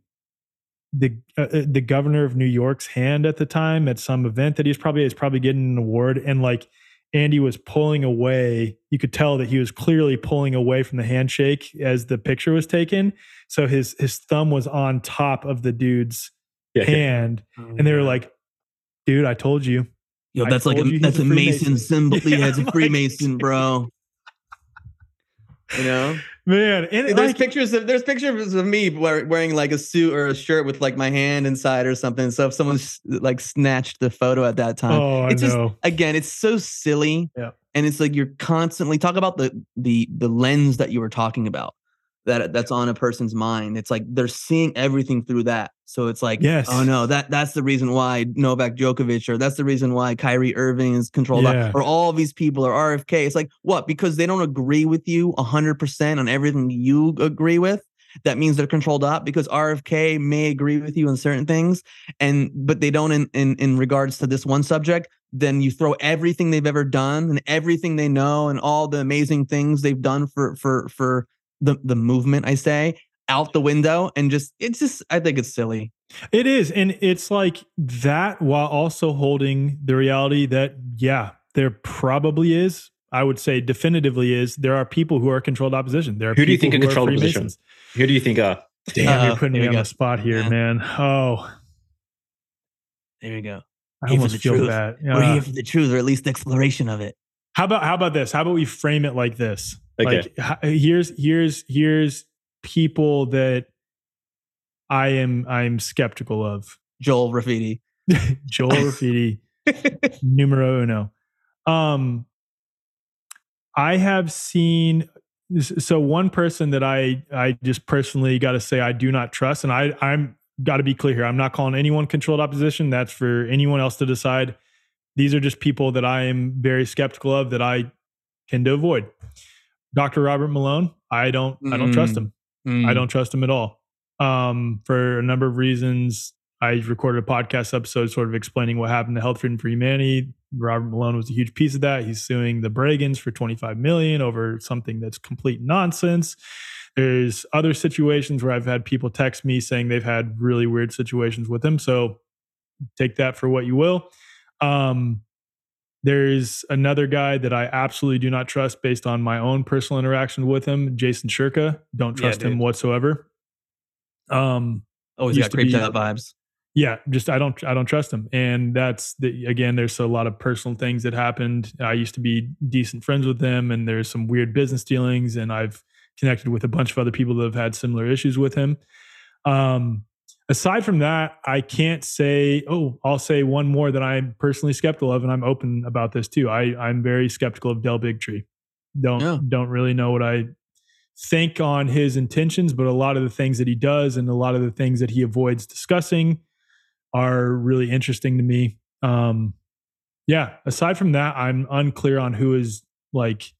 the uh, uh, the governor of New York's hand at the time at some event that he's probably is probably getting an award and like Andy was pulling away. You could tell that he was clearly pulling away from the handshake as the picture was taken. So his his thumb was on top of the dude's yeah, hand, yeah. Oh, and they were like, "Dude, I told you." Yo, that's like a, that's a, a Mason symbol. Yeah, it's a Freemason, bro. You know, man. And there's like, pictures of there's pictures of me wearing like a suit or a shirt with like my hand inside or something. So if someone like snatched the photo at that time, oh, it's I just know. again, it's so silly. Yeah. And it's like you're constantly talk about the the the lens that you were talking about that that's on a person's mind. It's like they're seeing everything through that. So it's like, oh, yes. oh no, that that's the reason why Novak Djokovic, or that's the reason why Kyrie Irving is controlled, yeah. by, or all these people are RFK. It's like what? Because they don't agree with you hundred percent on everything you agree with. That means they're controlled up because RFK may agree with you on certain things, and but they don't in in in regards to this one subject. Then you throw everything they've ever done and everything they know and all the amazing things they've done for for for the the movement I say out the window and just it's just I think it's silly. It is and it's like that while also holding the reality that yeah, there probably is I would say definitively is there are people who are controlled opposition. There are people who do you think are controlled opposition? Who do you think are? Damn, uh, you're putting me on the spot here, yeah. man. Oh, there you go. I here almost feel truth. bad. Yeah. We're here for the truth, or at least the exploration of it. How about how about this? How about we frame it like this? Okay. Like here's here's here's people that I am I'm skeptical of. Joel Rafidi. Joel Rafidi, numero uno. Um, I have seen so one person that I I just personally got to say I do not trust, and I I'm got to be clear here. I'm not calling anyone controlled opposition. That's for anyone else to decide. These are just people that I am very skeptical of that I tend to avoid. Dr. Robert Malone, I don't mm. I don't trust mm. him. Mm. I don't trust him at all. Um, for a number of reasons. I recorded a podcast episode sort of explaining what happened to Health Freedom for Humanity. Robert Malone was a huge piece of that. He's suing the Breggins for 25 million over something that's complete nonsense. There's other situations where I've had people text me saying they've had really weird situations with him. So take that for what you will. Um, there's another guy that I absolutely do not trust based on my own personal interaction with him, Jason Shurka. Don't trust yeah, him whatsoever. Um, always got creeped out vibes. Yeah, just I don't I don't trust him, and that's the again. There's a lot of personal things that happened. I used to be decent friends with him, and there's some weird business dealings, and I've connected with a bunch of other people that have had similar issues with him. Um, aside from that, I can't say. Oh, I'll say one more that I'm personally skeptical of, and I'm open about this too. I I'm very skeptical of Del Bigtree. Don't yeah. don't really know what I think on his intentions, but a lot of the things that he does and a lot of the things that he avoids discussing are really interesting to me. Um, yeah, aside from that, I'm unclear on who is like,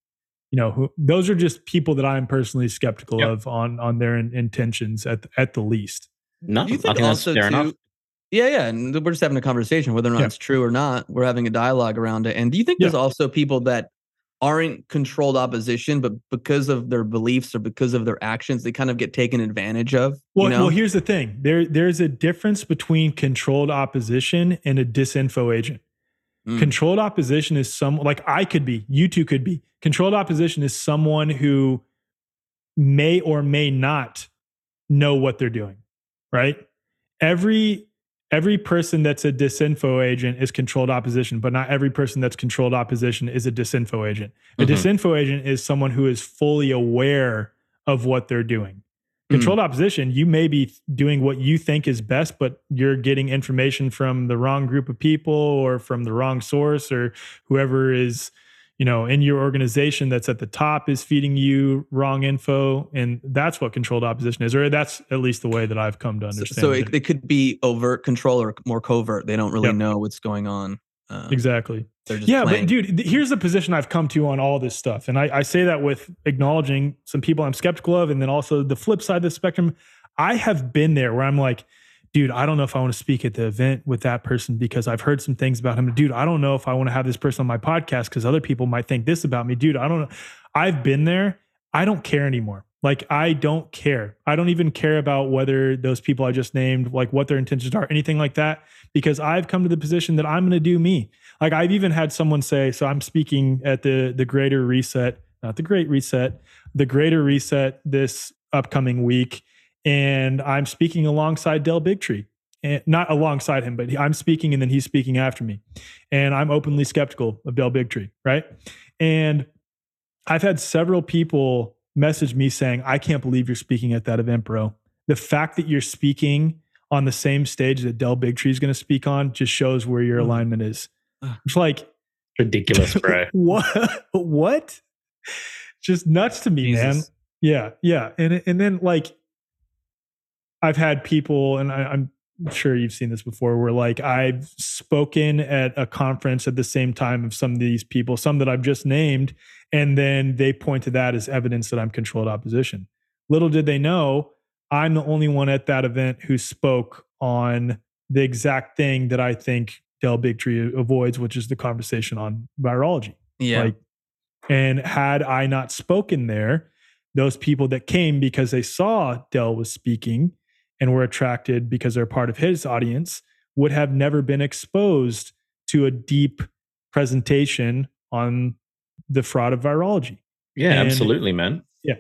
you know, who, those are just people that I'm personally skeptical yep. of on on their in, intentions at at the least. No, you think also fair too, enough. Yeah, yeah, and we're just having a conversation whether or not yeah. it's true or not. We're having a dialogue around it. And do you think yeah. there's also people that aren't controlled opposition, but because of their beliefs or because of their actions, they kind of get taken advantage of. Well, you know? well, here's the thing: there there's a difference between controlled opposition and a disinfo agent. Mm. Controlled opposition is some like I could be, you two could be. Controlled opposition is someone who may or may not know what they're doing, right? Every every person that's a disinfo agent is controlled opposition, but not every person that's controlled opposition is a disinfo agent. A mm-hmm. disinfo agent is someone who is fully aware of what they're doing. Controlled mm. opposition, you may be doing what you think is best, but you're getting information from the wrong group of people or from the wrong source or whoever is you know in your organization that's at the top is feeding you wrong info and that's what controlled opposition is or that's at least the way that i've come to understand so, so it, it, could be overt control or more covert they don't really yep. know what's going on um, exactly yeah playing. but dude here's the position i've come to on all this stuff and I, I say that with acknowledging some people i'm skeptical of and then also the flip side of the spectrum i have been there where i'm like dude, I don't know if I want to speak at the event with that person because I've heard some things about him. Dude, I don't know if I want to have this person on my podcast because other people might think this about me. Dude, I don't know. I've been there. I don't care anymore. Like, I don't care. I don't even care about whether those people I just named, like what their intentions are, anything like that, because I've come to the position that I'm going to do me. Like, I've even had someone say, so I'm speaking at the the greater reset, not the great reset, the greater reset this upcoming week and I'm speaking alongside Del Bigtree. And not alongside him, but I'm speaking and then he's speaking after me. And I'm openly skeptical of Del Bigtree, right? And I've had several people message me saying, I can't believe you're speaking at that event, bro. The fact that you're speaking on the same stage that Del Bigtree is going to speak on just shows where your mm. alignment is. It's like ridiculous, bro. what? What? Just nuts to me, Jesus. man. Yeah, yeah. And and then like I've had people, and I, I'm sure you've seen this before, where like I've spoken at a conference at the same time of some of these people, some that I've just named, and then they point to that as evidence that I'm controlled opposition. Little did they know, I'm the only one at that event who spoke on the exact thing that I think Del Bigtree avoids, which is the conversation on virology. Yeah. Like, and had I not spoken there, those people that came because they saw Del was speaking and were attracted because they're part of his audience would have never been exposed to a deep presentation on the fraud of virology. Yeah, and, absolutely, man. Yeah.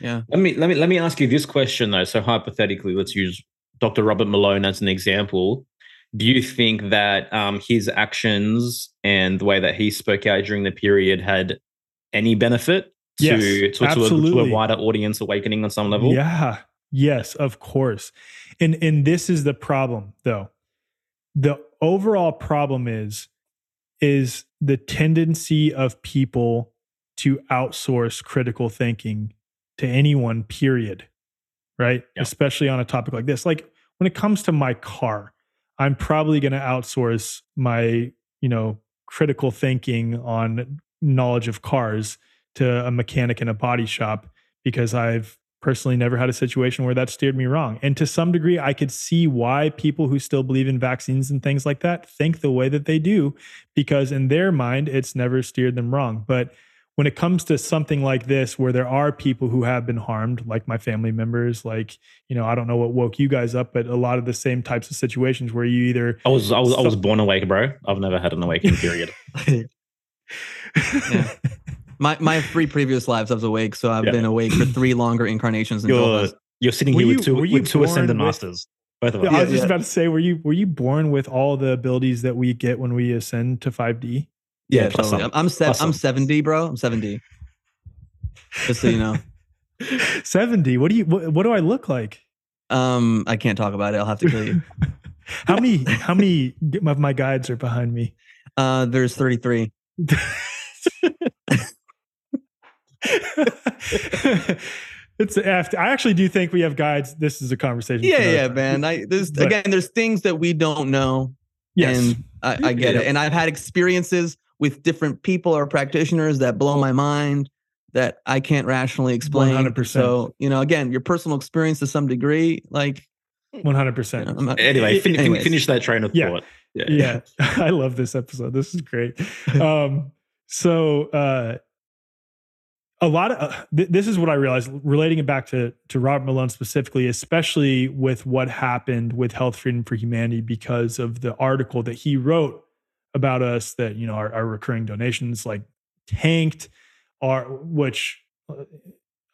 Yeah. Let me let me let me ask you this question though. So hypothetically, let's use Dr. Robert Malone as an example. Do you think that um, his actions and the way that he spoke out during the period had any benefit to, Yes, to, to, a, to a wider audience awakening on some level. Yeah. Yes, of course. And and this is the problem though. The overall problem is is the tendency of people to outsource critical thinking to anyone period. Right? Yeah. Especially on a topic like this. Like when it comes to my car, I'm probably going to outsource my, you know, critical thinking on knowledge of cars to a mechanic in a body shop because I've personally never had a situation where that steered me wrong. And to some degree, I could see why people who still believe in vaccines and things like that think the way that they do, because in their mind, it's never steered them wrong. But when it comes to something like this, where there are people who have been harmed, like my family members, like, you know, I don't know what woke you guys up, but a lot of the same types of situations where you either I was I was I was born awake, bro. I've never had an awakening period. Yeah. My my three previous lives I was awake, so I've Yeah. been awake for three longer incarnations than You're you're sitting Were here you- with two were you with two born ascended with- masters, both of us. I was Yeah, just yeah. about to say, were you were you born with all the abilities that we get when we ascend to 5D? Yeah, Yeah, plus totally. some. I'm I'm, sev- Plus I'm some. 70, bro. I'm 70. Just so you know. 70. What do you what, what do I look like? Um, I can't talk about it. I'll have to kill you. How many how many of my guides are behind me? Uh, there's 33. it's after I actually do think we have guides. This is a conversation. Yeah, yeah, time. man. I there's But- again, there's things that we don't know, Yes. and I, I get Yeah. it. And I've had experiences with different people or practitioners that blow my mind that I can't rationally explain. 100%. So you know, again, your personal experience to some degree, like One hundred you percent. know, not- Anyway, fin- fin- finish that train of Yeah. thought. Yeah. yeah i love this episode this is great um so uh a lot of uh, th- this is what i realized relating it back to to robert malone specifically especially with what happened with health freedom for humanity because of the article that he wrote about us that you know our, our recurring donations like tanked are which uh,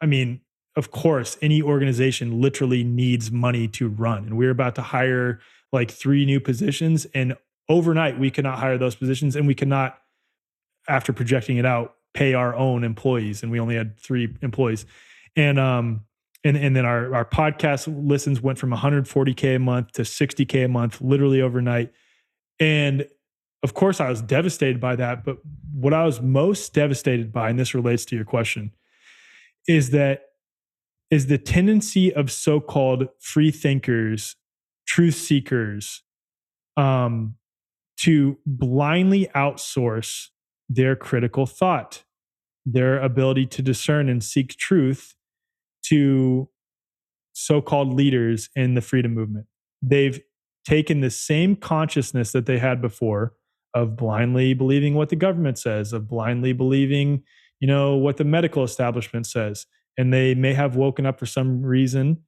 i mean of course any organization literally needs money to run and we're about to hire like three new positions and overnight we cannot hire those positions and we cannot after projecting it out pay our own employees and we only had three employees. And um and and then our our podcast listens went from 140k a month to 60k a month literally overnight. And of course i was devastated by that but what i was most devastated by and this relates to your question is that is the tendency of so-called free thinkers truth seekers um, to blindly outsource their critical thought, their ability to discern and seek truth to so called leaders in the freedom movement. They've taken the same consciousness that they had before of blindly believing what the government says, of blindly believing, you know, what the medical establishment says. And they may have woken up for some reason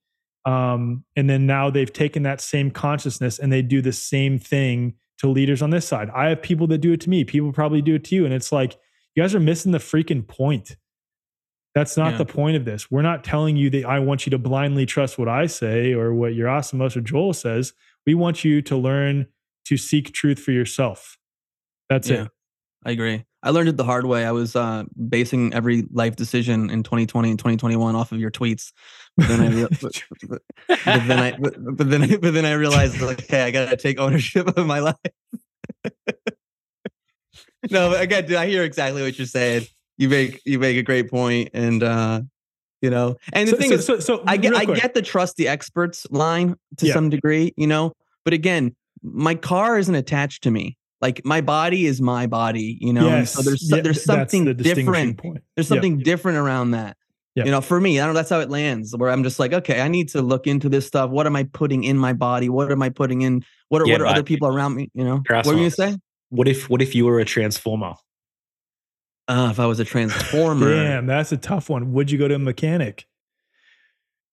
um, and then now they've taken that same consciousness and they do the same thing to leaders on this side. I have people that do it to me. People probably do it to you. And it's like, you guys are missing the freaking point. That's not Yeah. the point of this. We're not telling you that I want you to blindly trust what I say or what Yerasimos or Joel says. We want you to learn to seek truth for yourself. That's Yeah. it. I agree. I learned it the hard way. I was uh, basing every life decision in 2020 and 2021 off of your tweets. But then I, rea- but, but- but then I, but, but then, I, but then I realized, like, okay, I gotta take ownership of my life. no, but again, dude, I hear exactly what you're saying. You make you make a great point, and uh, you know, and the So- thing so- is, so- so I get I get the trust the experts line to Yeah. some degree, you know. But again, my car isn't attached to me. Like my body is my body, you know. and Yes. so there's so- Yeah, there's that's something the distinguishing different. Point. There's Yeah. something different around that. Yeah. You know, for me, I don't know. That's how it lands. Where I'm just like, okay, I need to look into this stuff. What am I putting in my body? What am I putting in? What are Yeah, what are other people around me? You know, You're what were you gonna say? What if what if you were a transformer? Uh, if I was a transformer, Damn, that's a tough one. Would you go to a mechanic?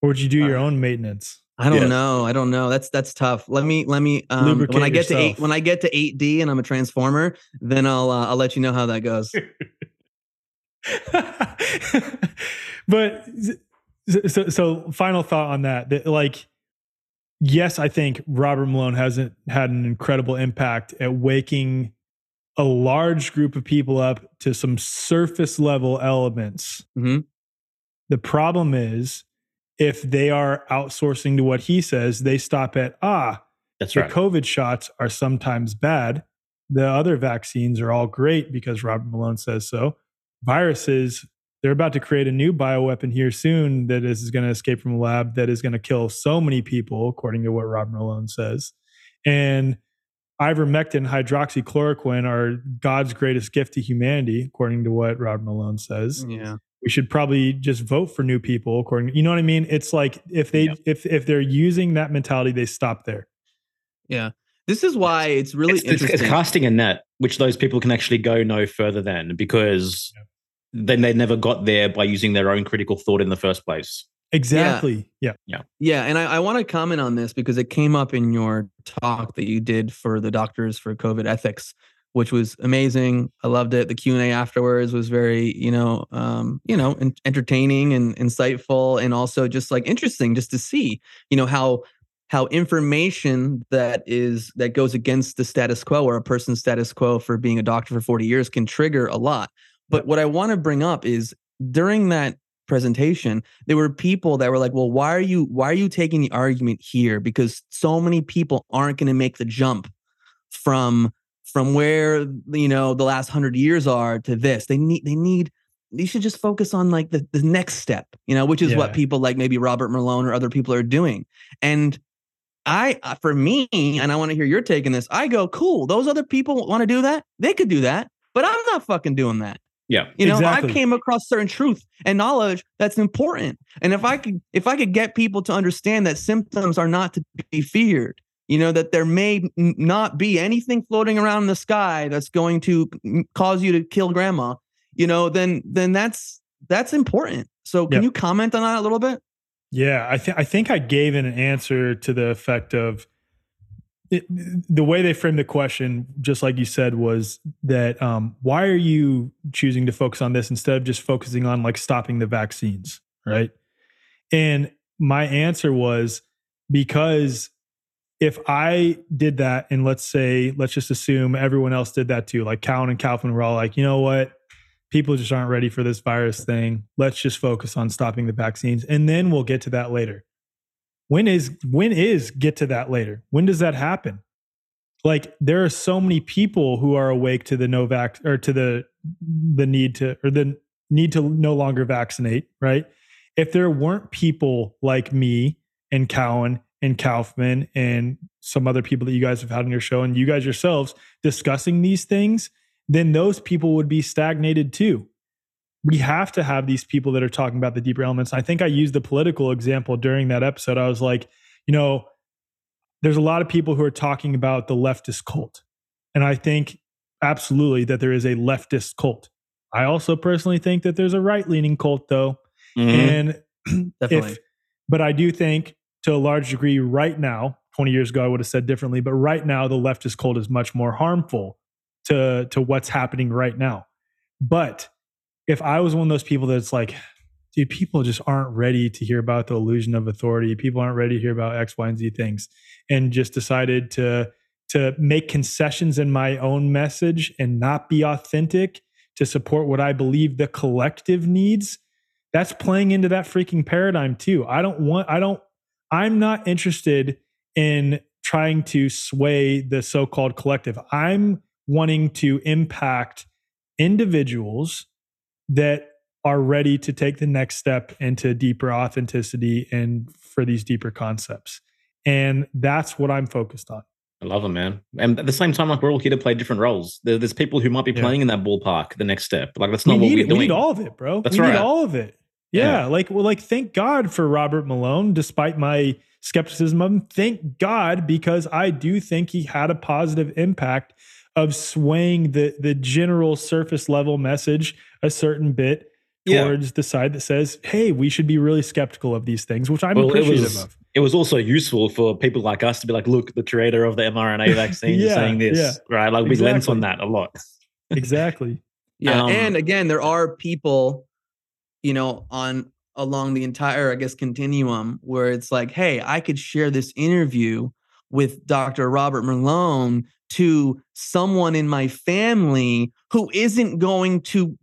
Or would you do your Uh, own maintenance? I don't Yeah. know. I don't know. That's that's tough. Let me let me um, when I get to eight when I get to eight D and I'm a transformer, then I'll uh, I'll let you know how that goes. but so, so final thought on that, that like yes i think robert malone hasn't had an incredible impact at waking a large group of people up to some surface level elements. Mhm. The problem is if they are outsourcing to what he says, they stop at, ah, That's the right. COVID shots are sometimes bad. The other vaccines are all great because Robert Malone says so. Viruses, they're about to create a new bioweapon here soon that is going to escape from a lab that is going to kill so many people, according to what Robert Malone says. And ivermectin, hydroxychloroquine are God's greatest gift to humanity, according to what Robert Malone says Yeah. We should probably just vote for new people according you know what i mean it's like if they Yeah. if if they're using that mentality they stop there Yeah. This is why it's really it's, it's, interesting. it's casting a net, which those people can actually go no further than because then they never got there by using their own critical thought in the first place. exactly yeah Yeah, Yeah. and I, I want to comment on this because it came up in your talk that you did for the Doctors for COVID Ethics, which was amazing. I loved it. The Q and A afterwards was very, you know, um, you know, en- entertaining and insightful, and also just like interesting, just to see, you know, how how information that is that goes against the status quo or a person's status quo for being a doctor for 40 years can trigger a lot. But what I want to bring up is during that presentation there were people that were like well why are you why are you taking the argument here because so many people aren't going to make the jump from from where you know the last 100 years are to this they need they need you should just focus on like the, the next step you know which is what people like maybe robert malone or other people are doing and i uh, for me and i want to hear your take on this i go cool those other people want to do that they could do that but i'm not fucking doing that Yeah. you know, Exactly. I came across certain truth and knowledge that's important. And if I could if I could get people to understand that symptoms are not to be feared, you know, that there may not be anything floating around in the sky that's going to cause you to kill grandma, you know, then then that's that's important. So can Yep. you comment on that a little bit? yeah i think i think i gave an answer to the effect of it, the way they framed the question just like you said was that um, why are you choosing to focus on this instead of just focusing on like stopping the vaccines right and my answer was because if I did that, and let's say, let's just assume everyone else did that too, like Cowan and Kaufman were all like, you know what? People just aren't ready for this virus thing. Let's just focus on stopping the vaccines, and then we'll get to that later. When is when is get to that later? When does that happen? Like there are so many people who are awake to the no vac or to the the need to or the need to no longer vaccinate, right? If there weren't people like me and Cowan and Kaufman and some other people that you guys have had on your show and you guys yourselves discussing these things, then those people would be stagnated too. We have to have these people that are talking about the deeper elements. I think I used the political example during that episode. I was like, you know, there's a lot of people who are talking about the leftist cult. And I think absolutely that there is a leftist cult. I also personally think that there's a right leaning cult, though. Mhm. And Definitely. if, but I do think to a large degree right now, 20 years ago, I would have said differently, but right now, the leftist cult is much more harmful to, to what's happening right now. But if I was one of those people that's like, dude, people just aren't ready to hear about the illusion of authority. People aren't ready to hear about X, Y, and Z things, and just decided to to make concessions in my own message and not be authentic to support what I believe the collective needs. That's playing into that freaking paradigm too. I don't want. I don't. I'm not interested in trying to sway the so-called collective. I'm wanting to impact individuals that are ready to take the next step into deeper authenticity and for these deeper concepts. And that's what I'm focused on. I love them, man. And at the same time, like we're all here to play different roles. There, there's people who might be Yeah. playing in that ballpark. The next step, like that's We not what need, we're it. we need all of it, bro. That's we right. need all of it. Yeah, Yeah. Like, well, like, thank God for Robert Malone, despite my skepticism of him. Thank God, because I do think he had a positive impact of swaying the the general surface level message a certain bit Yeah. towards the side that says, "Hey, we should be really skeptical of these things," which I'm Well, it appreciative was of. it was also useful for people like us to be like, look, the creator of the mRNA vaccine is Yeah, saying this, yeah. right? Like we lens on that a lot. Exactly. Yeah, Um, and again, there are people, you know, on along the entire, I guess, continuum where it's like, hey, I could share this interview with Dr. Robert Malone to someone in my family who isn't going to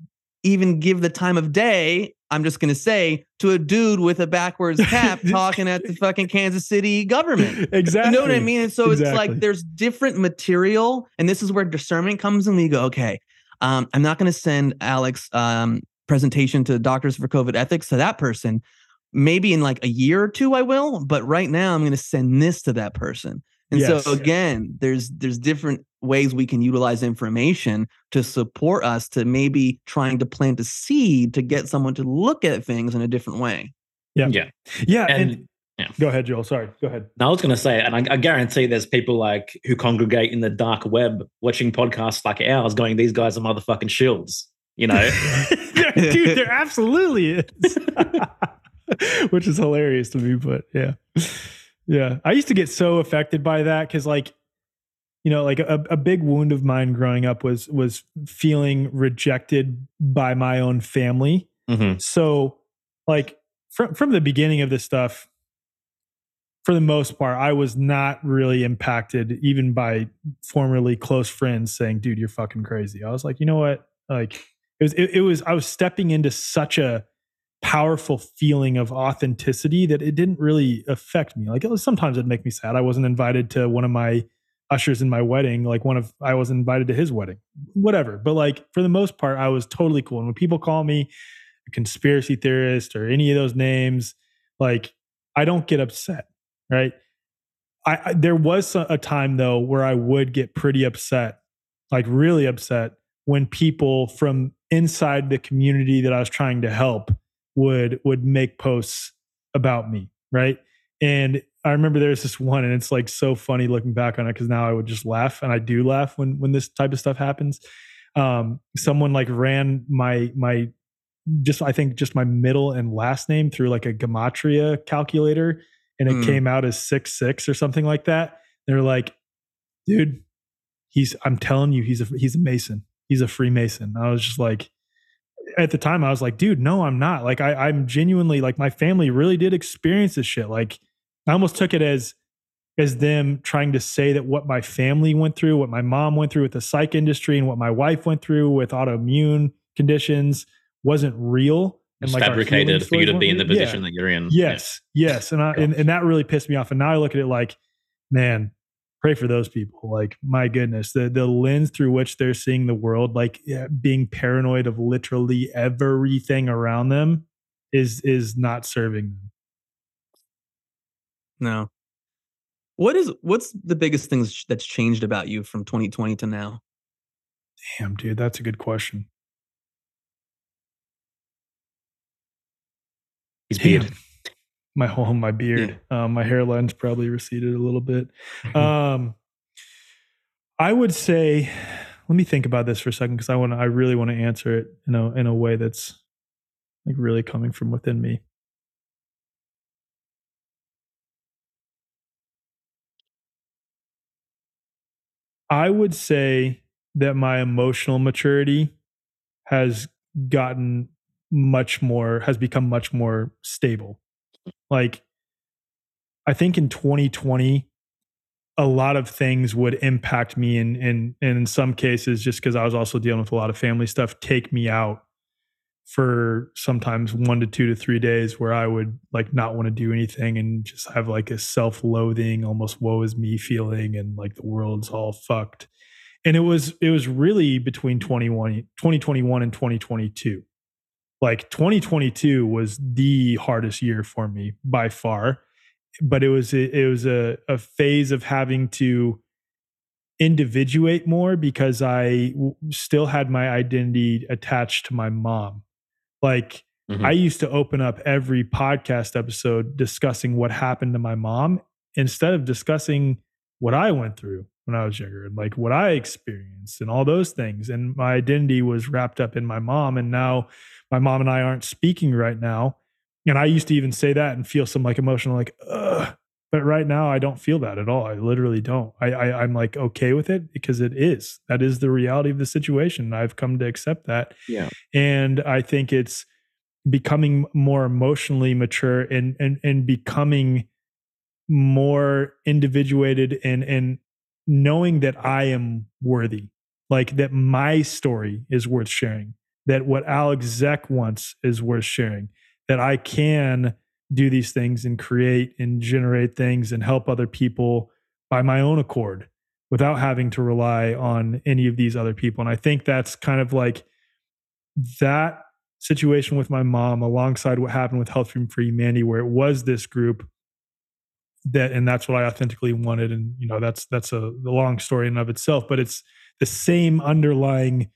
even give the time of day I'm just going to say to a dude with a backwards cap talking at the fucking Kansas City government. Exactly. You know what I mean? And so exactly. it's like there's different material, and this is where discernment comes in. We go, okay, um, I'm not going to send Alex um, presentation to Doctors for COVID Ethics to that person. Maybe in like a year or two, I will. But right now, I'm going to send this to that person. And yes. so again, there's there's different ways we can utilize information to support us to maybe trying to plant a seed to get someone to look at things in a different way. Yeah. Yeah. Yeah. And, and yeah. go ahead, Joel. Sorry. Go ahead. No, I was going to say, and I, I, guarantee there's people like who congregate in the dark web watching podcasts like ours going, these guys are motherfucking shields, you know? Dude, there absolutely is. Which is hilarious to me, but yeah. Yeah. I used to get so affected by that because, like, you know like a, a big wound of mine growing up was was feeling rejected by my own family mm-hmm. so like from from the beginning of this stuff for the most part i was not really impacted even by formerly close friends saying dude you're fucking crazy i was like you know what like it was it, it was i was stepping into such a powerful feeling of authenticity that it didn't really affect me. Like it was sometimes it'd make me sad. I wasn't invited to one of my ushers in my wedding. Like one of i was invited to his wedding. Whatever. But like for the most part i was totally cool. And when people call me a conspiracy theorist or any of those names like i don't get upset right? I, I there was a time though where i would get pretty upset like really upset when people from inside the community that i was trying to help would would make posts about me right and I remember there's this one, and it's like so funny looking back on it because now I would just laugh, and I do laugh when when this type of stuff happens. Um, someone like ran my my just I think just my middle and last name through like a gematria calculator, and it mm. came out as six six or something like that. They're like, dude, he's I'm telling you, he's a he's a Mason. He's a Freemason. I was just like, at the time, I was like, dude, no, I'm not. Like, I, I'm genuinely like my family really did experience this shit. Like, I almost took it as as them trying to say that what my family went through, what my mom went through with the psych industry, and what my wife went through with autoimmune conditions wasn't real. And like fabricated for you to be in the position yeah. that you're in. Yes, yeah. yes, and I and, and that really pissed me off. And now I look at it like, man, pray for those people. Like, my goodness, the the lens through which they're seeing the world, like yeah, being paranoid of literally everything around them, is is not serving them. No. What is what's the biggest thing that's changed about you from 2020 to now? Damn, dude, that's a good question. His beard. My whole my beard. Yeah. Um, my hairline's probably receded a little bit. um, I would say, let me think about this for a second because I want I really want to answer it in a in a way that's like really coming from within me. I would say that my emotional maturity has gotten much more, has become much more stable. Like, I think in 2020, a lot of things would impact me, and and and in some cases, just because I was also dealing with a lot of family stuff, take me out for sometimes one to two to three days where I would like not want to do anything and just have like a self loathing, almost woe is me feeling and like the world's all fucked. And it was, it was really between 2021 and 2022. Like 2022 was the hardest year for me by far, but it was, it was a, a phase of having to individuate more because I still had my identity attached to my mom like mm-hmm. I used to open up every podcast episode discussing what happened to my mom instead of discussing what I went through when I was younger and like what I experienced and all those things. And my identity was wrapped up in my mom. And now my mom and I aren't speaking right now. And I used to even say that and feel some like emotional, like, ugh. But right now I don't feel that at all. I literally don't. I, I I'm like okay with it because it is. That is the reality of the situation. I've come to accept that. Yeah. And I think it's becoming more emotionally mature and and and becoming more individuated and and knowing that I am worthy, like that my story is worth sharing, that what Alec Zeck wants is worth sharing, that I can do these things and create and generate things and help other people by my own accord without having to rely on any of these other people. And I think that's kind of like that situation with my mom alongside what happened with Health Freedom for Humanity, where it was this group that, and that's what I authentically wanted. And, you know, that's, that's a, long story in of itself, but it's the same underlying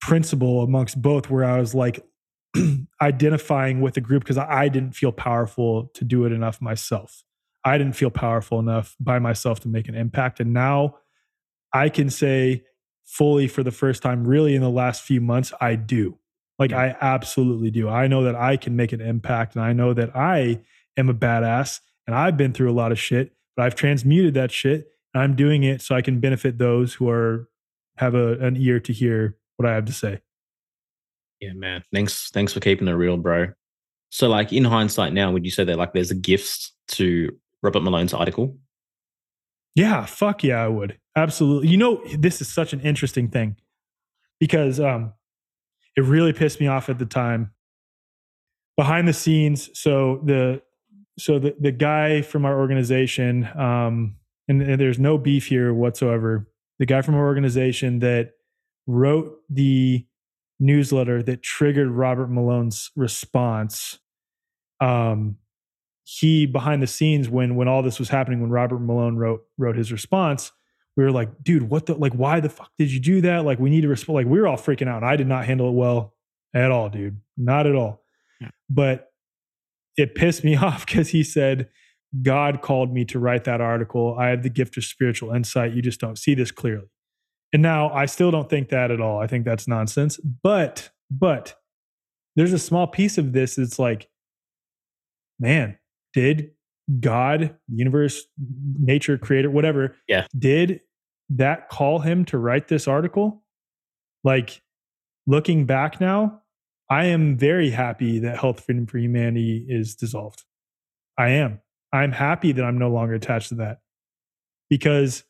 principle amongst both where I was like, identifying with the group because I didn't feel powerful to do it enough myself. I didn't feel powerful enough by myself to make an impact. And now I can say fully for the first time, really in the last few months, I do. Like yeah. I absolutely do. I know that I can make an impact and I know that I am a badass and I've been through a lot of shit, but I've transmuted that shit and I'm doing it so I can benefit those who are have a, an ear to hear what I have to say. Yeah, man. Thanks thanks for keeping it real, bro. So like in hindsight now, would you say that like there's a gift to Robert Malone's article? Yeah, fuck yeah, I would. Absolutely. You know, this is such an interesting thing because um it really pissed me off at the time. Behind the scenes, so the so the the guy from our organization, um, and, and there's no beef here whatsoever. The guy from our organization that wrote the newsletter that triggered Robert Malone's response. Um, he behind the scenes when when all this was happening, when Robert Malone wrote wrote his response, we were like, dude, what the like? Why the fuck did you do that? Like, we need to respond. Like, we were all freaking out. and I did not handle it well at all, dude. Not at all. Yeah. But it pissed me off because he said, God called me to write that article. I have the gift of spiritual insight. You just don't see this clearly. And now I still don't think that at all. I think that's nonsense. But, but there's a small piece of this It's like, man, did God, universe, nature, creator, whatever, yeah, did that call him to write this article? Like looking back now, I am very happy that Health Freedom for Humanity is dissolved. I am. I'm happy that I'm no longer attached to that because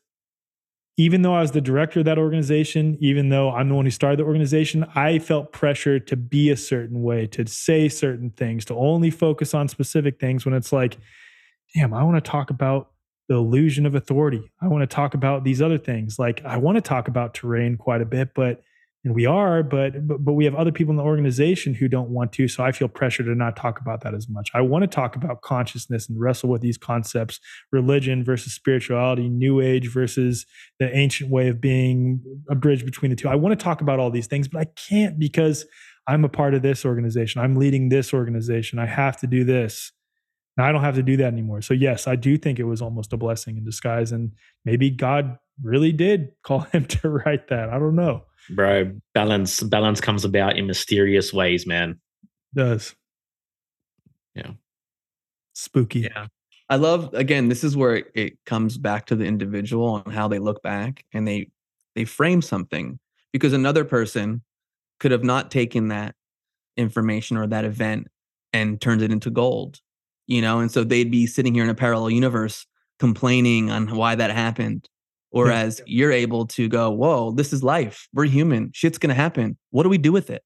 even though I was the director of that organization, even though I'm the one who started the organization, I felt pressure to be a certain way, to say certain things, to only focus on specific things when it's like, damn, I want to talk about the illusion of authority. I want to talk about these other things. Like I want to talk about terrain quite a bit, but and we are but, but but we have other people in the organization who don't want to so i feel pressure to not talk about that as much. I want to talk about consciousness and wrestle with these concepts religion versus spirituality new age versus the ancient way of being a bridge between the two. I want to talk about all these things but i can't because i'm a part of this organization. I'm leading this organization. I have to do this. Now i don't have to do that anymore. So yes i do think it was almost a blessing in disguise and maybe god really did call him to write that. I don't know bro balance balance comes about in mysterious ways man. It does. Yeah. Spooky. Yeah. I love again this is where it, it comes back to the individual and how they look back and they they frame something because another person could have not taken that information or that event and turned it into gold you know and so they'd be sitting here in a parallel universe complaining on why that happened Whereas you're able to go, whoa, this is life. We're human. Shit's gonna happen. What do we do with it?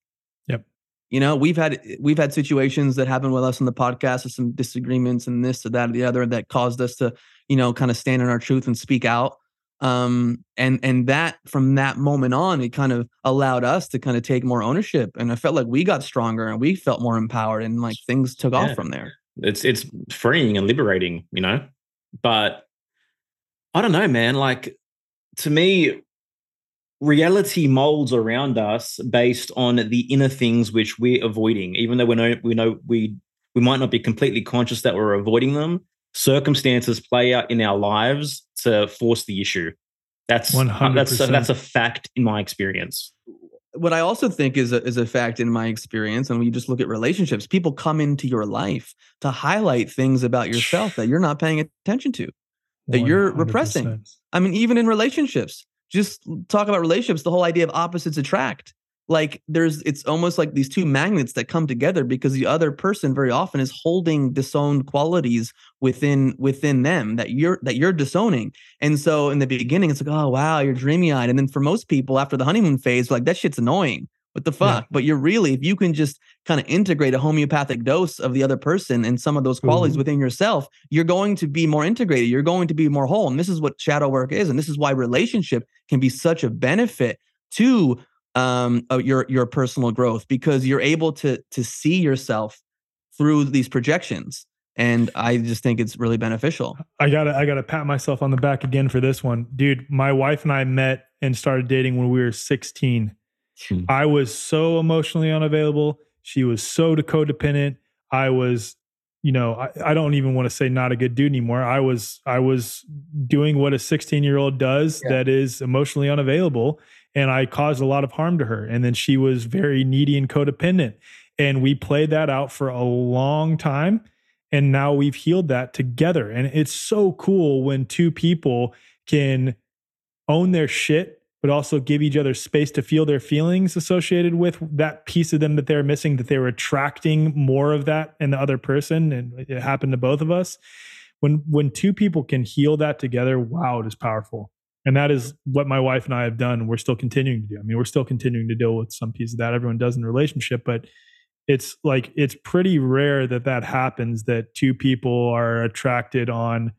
Yep. You know, we've had we've had situations that happened with us on the podcast with some disagreements and this or that or the other that caused us to, you know, kind of stand in our truth and speak out. Um, and and that from that moment on, it kind of allowed us to kind of take more ownership. And I felt like we got stronger and we felt more empowered and like things took yeah. off from there. It's it's freeing and liberating, you know. But I don't know, man. Like to me, reality molds around us based on the inner things which we're avoiding, even though we know we know we we might not be completely conscious that we're avoiding them. Circumstances play out in our lives to force the issue. That's uh, 100%. Uh, that's a, that's a fact in my experience. What I also think is a, is a fact in my experience, and when you just look at relationships, people come into your life to highlight things about yourself that you're not paying attention to that you're 100%. repressing. I mean, even in relationships, just talk about relationships, the whole idea of opposites attract. like there's it's almost like these two magnets that come together because the other person very often is holding disowned qualities within within them that you're that you're disowning and so in the beginning it's like oh wow you're dreamy eyed and then for most people after the honeymoon phase like that shit's annoying what the fuck? Yeah. But you're really, if you can just kind of integrate a homeopathic dose of the other person and some of those qualities mm-hmm. within yourself, you're going to be more integrated. You're going to be more whole. And this is what shadow work is. And this is why relationship can be such a benefit to um, uh, your your personal growth because you're able to to see yourself through these projections. And I just think it's really beneficial. I gotta I gotta pat myself on the back again for this one, dude. My wife and I met and started dating when we were 16 Hmm. I was so emotionally unavailable. She was so codependent. I was, you know, I, I don't even want to say not a good dude anymore. I was, I was doing what a 16 year old does yeah. that is emotionally unavailable. And I caused a lot of harm to her. And then she was very needy and codependent. And we played that out for a long time. And now we've healed that together. And it's so cool when two people can own their shit but also give each other space to feel their feelings associated with that piece of them that they're missing, that they were attracting more of that in the other person. And it happened to both of us. When when two people can heal that together, wow, it is powerful. And that is what my wife and I have done. We're still continuing to do. I mean, we're still continuing to deal with some piece of that everyone does in a relationship, but it's like it's pretty rare that that happens that two people are attracted on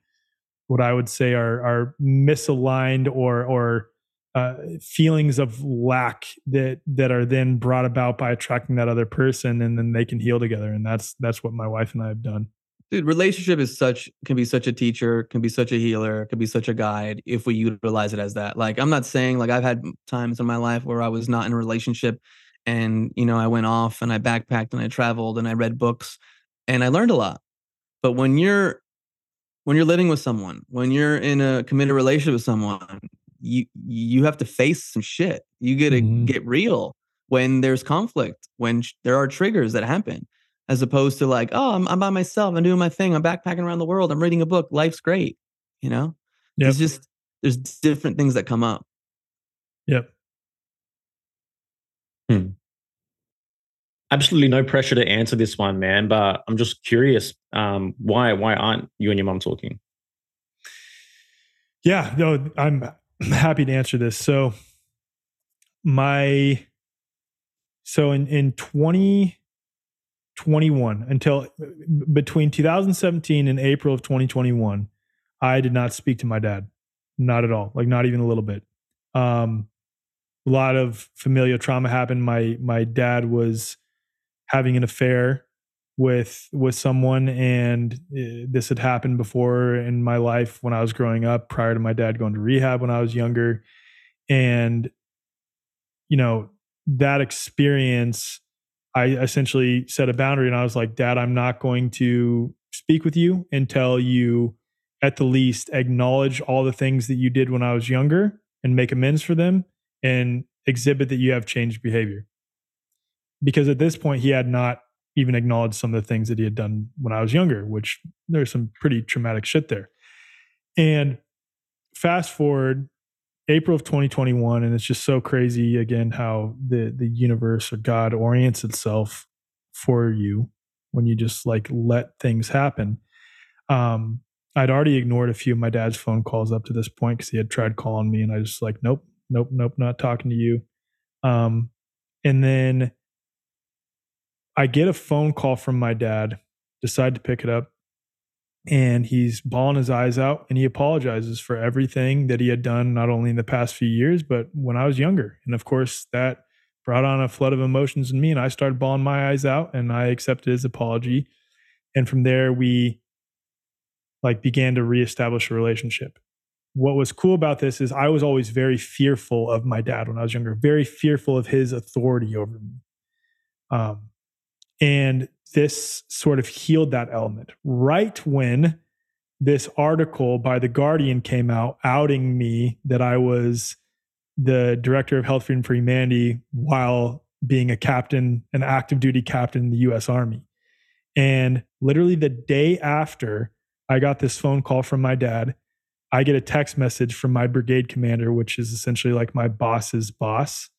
what I would say are are misaligned or or uh, feelings of lack that that are then brought about by attracting that other person and then they can heal together and that's that's what my wife and i have done. Dude relationship is such can be such a teacher can be such a healer can be such a guide if we utilize it as that. Like i'm not saying like i've had times in my life where i was not in a relationship and you know i went off and i backpacked and i traveled and i read books and i learned a lot. But when you're when you're living with someone when you're in a committed relationship with someone you you have to face some shit. You got to mm-hmm. get real when there's conflict, when sh- there are triggers that happen, as opposed to like, oh, I'm, I'm by myself, I'm doing my thing, I'm backpacking around the world, I'm reading a book, life's great. You know, yep. it's just there's different things that come up. Yep. Hmm. Absolutely no pressure to answer this one, man. But I'm just curious, um, why why aren't you and your mom talking? Yeah, no, I'm happy to answer this. So my so in in 2021 until between 2017 and April of 2021, I did not speak to my dad. Not at all. Like not even a little bit. Um a lot of familial trauma happened. My my dad was having an affair with with someone and uh, this had happened before in my life when I was growing up prior to my dad going to rehab when I was younger. And you know that experience I essentially set a boundary and I was like dad I'm not going to speak with you until you at the least acknowledge all the things that you did when I was younger and make amends for them and exhibit that you have changed behavior. Because at this point he had not even acknowledged some of the things that he had done when I was younger, which there's some pretty traumatic shit there. And fast forward April of 2021, and it's just so crazy again how the the universe or God orients itself for you when you just like let things happen. Um, I'd already ignored a few of my dad's phone calls up to this point because he had tried calling me, and I just like, nope, nope, nope, not talking to you. Um, and then I get a phone call from my dad, decide to pick it up, and he's bawling his eyes out and he apologizes for everything that he had done, not only in the past few years, but when I was younger. And of course, that brought on a flood of emotions in me, and I started bawling my eyes out and I accepted his apology. And from there, we like began to reestablish a relationship. What was cool about this is I was always very fearful of my dad when I was younger, very fearful of his authority over me. Um, and this sort of healed that element. Right when this article by The Guardian came out outing me that I was the director of Health Freedom for Humanity while being a captain, an active duty captain in the US Army. And literally the day after I got this phone call from my dad, I get a text message from my brigade commander, which is essentially like my boss's boss,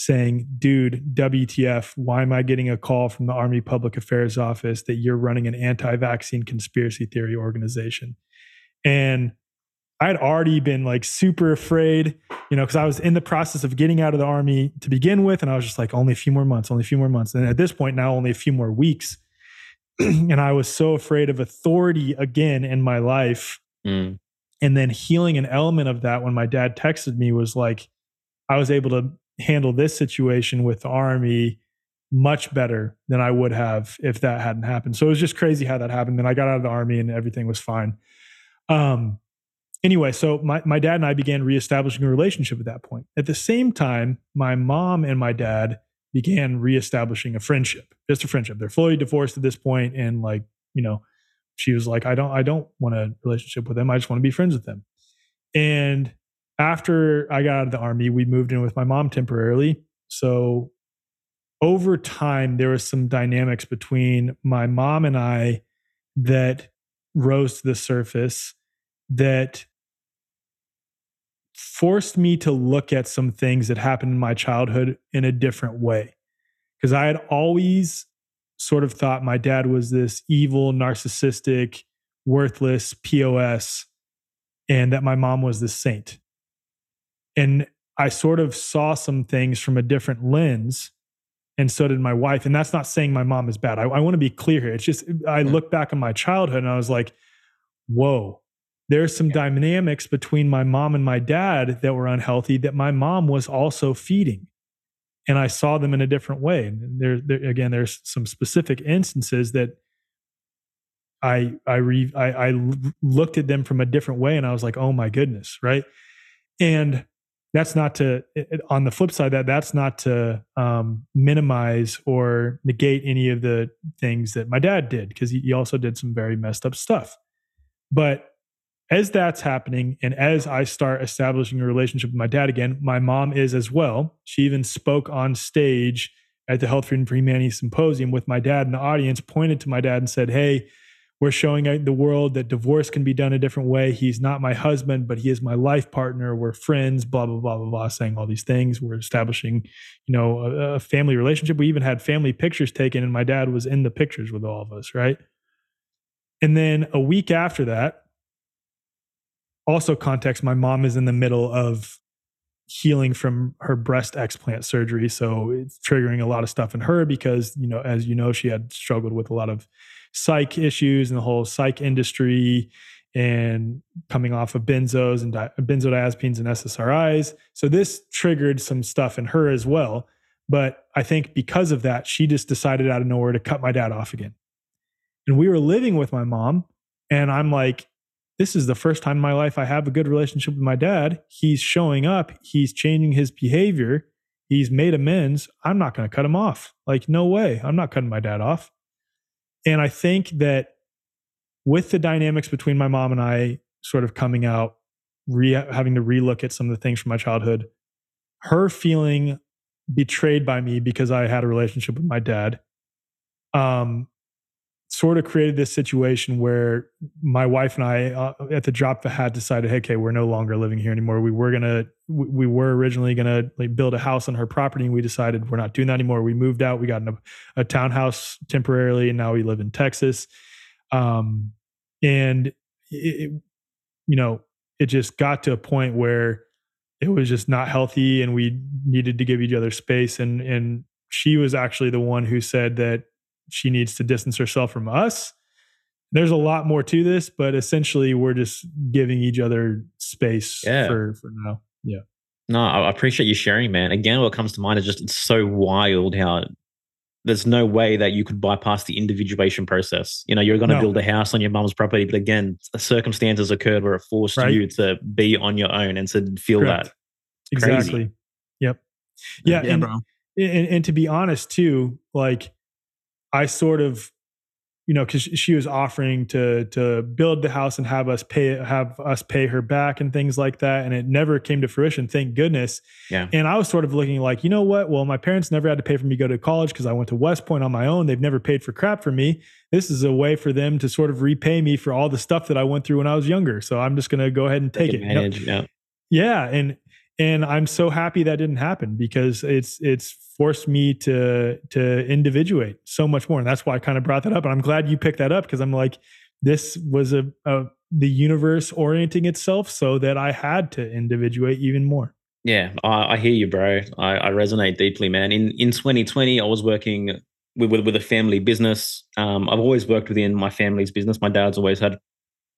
saying, dude, WTF, why am I getting a call from the Army Public Affairs Office that you're running an anti vaccine conspiracy theory organization? And I'd already been like super afraid, you know, because I was in the process of getting out of the Army to begin with. And I was just like, only a few more months, only a few more months. And at this point, now only a few more weeks. and I was so afraid of authority again in my life. Mm. And then healing an element of that when my dad texted me was like, I was able to handle this situation with the army much better than I would have if that hadn't happened. So it was just crazy how that happened. Then I got out of the army and everything was fine. Um, anyway, so my, my dad and I began reestablishing a relationship at that point. At the same time, my mom and my dad began reestablishing a friendship, just a friendship. They're fully divorced at this point, and like, you know, she was like, I don't, I don't want a relationship with them. I just want to be friends with them. And after I got out of the army, we moved in with my mom temporarily. So over time, there was some dynamics between my mom and I that rose to the surface that forced me to look at some things that happened in my childhood in a different way. Because I had always sort of thought my dad was this evil, narcissistic, worthless POS, and that my mom was this saint. And I sort of saw some things from a different lens. And so did my wife. And that's not saying my mom is bad. I, I want to be clear here. It's just, I look back on my childhood and I was like, whoa, there's some dynamics between my mom and my dad that were unhealthy that my mom was also feeding. And I saw them in a different way. And there, there again, there's some specific instances that I I re I, I looked at them from a different way and I was like, oh my goodness, right? And that's not to on the flip side that that's not to um, minimize or negate any of the things that my dad did because he, also did some very messed up stuff. But as that's happening and as i start establishing a relationship with my dad again my mom is as well. She even spoke on stage at the health freedom for humanity symposium with my dad in the audience pointed to my dad and said hey we're showing the world that divorce can be done a different way. He's not my husband, but he is my life partner. We're friends, blah, blah, blah, blah, blah, saying all these things. We're establishing, you know, a, a family relationship. We even had family pictures taken, and my dad was in the pictures with all of us, right? And then a week after that, also context, my mom is in the middle of healing from her breast explant surgery. So it's triggering a lot of stuff in her because, you know, as you know, she had struggled with a lot of psych issues and the whole psych industry and coming off of benzos and di- benzodiazepines and SSRIs. So this triggered some stuff in her as well. But I think because of that, she just decided out of nowhere to cut my dad off again. And we were living with my mom, and I'm like, this is the first time in my life I have a good relationship with my dad. He's showing up, he's changing his behavior, he's made amends. I'm not going to cut him off. Like, no way. I'm not cutting my dad off. And I think that with the dynamics between my mom and I sort of coming out, re- having to relook at some of the things from my childhood, her feeling betrayed by me because I had a relationship with my dad, um, sort of created this situation where my wife and I, uh, at the drop of a hat, decided, hey, okay, we're no longer living here anymore. We were gonna, we were originally gonna like build a house on her property, and we decided we're not doing that anymore. We moved out. We got in a, a townhouse temporarily, and now we live in Texas. Um, and it, you know, it just got to a point where it was just not healthy, and we needed to give each other space. And and she was actually the one who said that she needs to distance herself from us. There's a lot more to this, but essentially we're just giving each other space yeah. for for now. Yeah. No, I appreciate you sharing, man. Again, what comes to mind is just it's so wild how there's no way that you could bypass the individuation process. You know, you're going to no. build a house on your mom's property, but again, circumstances occurred where it forced right. you to be on your own and to feel Correct. that. It's exactly. Crazy. Yep. Yeah, yeah and, and, and to be honest, too, like I sort of, you know, because she was offering to to build the house and have us pay have us pay her back and things like that, and it never came to fruition. Thank goodness. Yeah. And I was sort of looking like, you know what? Well, my parents never had to pay for me to go to college because I went to West Point on my own. They've never paid for crap for me. This is a way for them to sort of repay me for all the stuff that I went through when I was younger. So I'm just going to go ahead and take, take it. Know? Yeah. Yeah, and and I'm so happy that didn't happen because it's it's forced me to to individuate so much more, and that's why I kind of brought that up. And I'm glad you picked that up because I'm like, this was a, a the universe orienting itself so that I had to individuate even more. Yeah, I, I hear you, bro. I, I, resonate deeply, man. In in 2020, I was working with with, with a family business. Um, I've always worked within my family's business. My dad's always had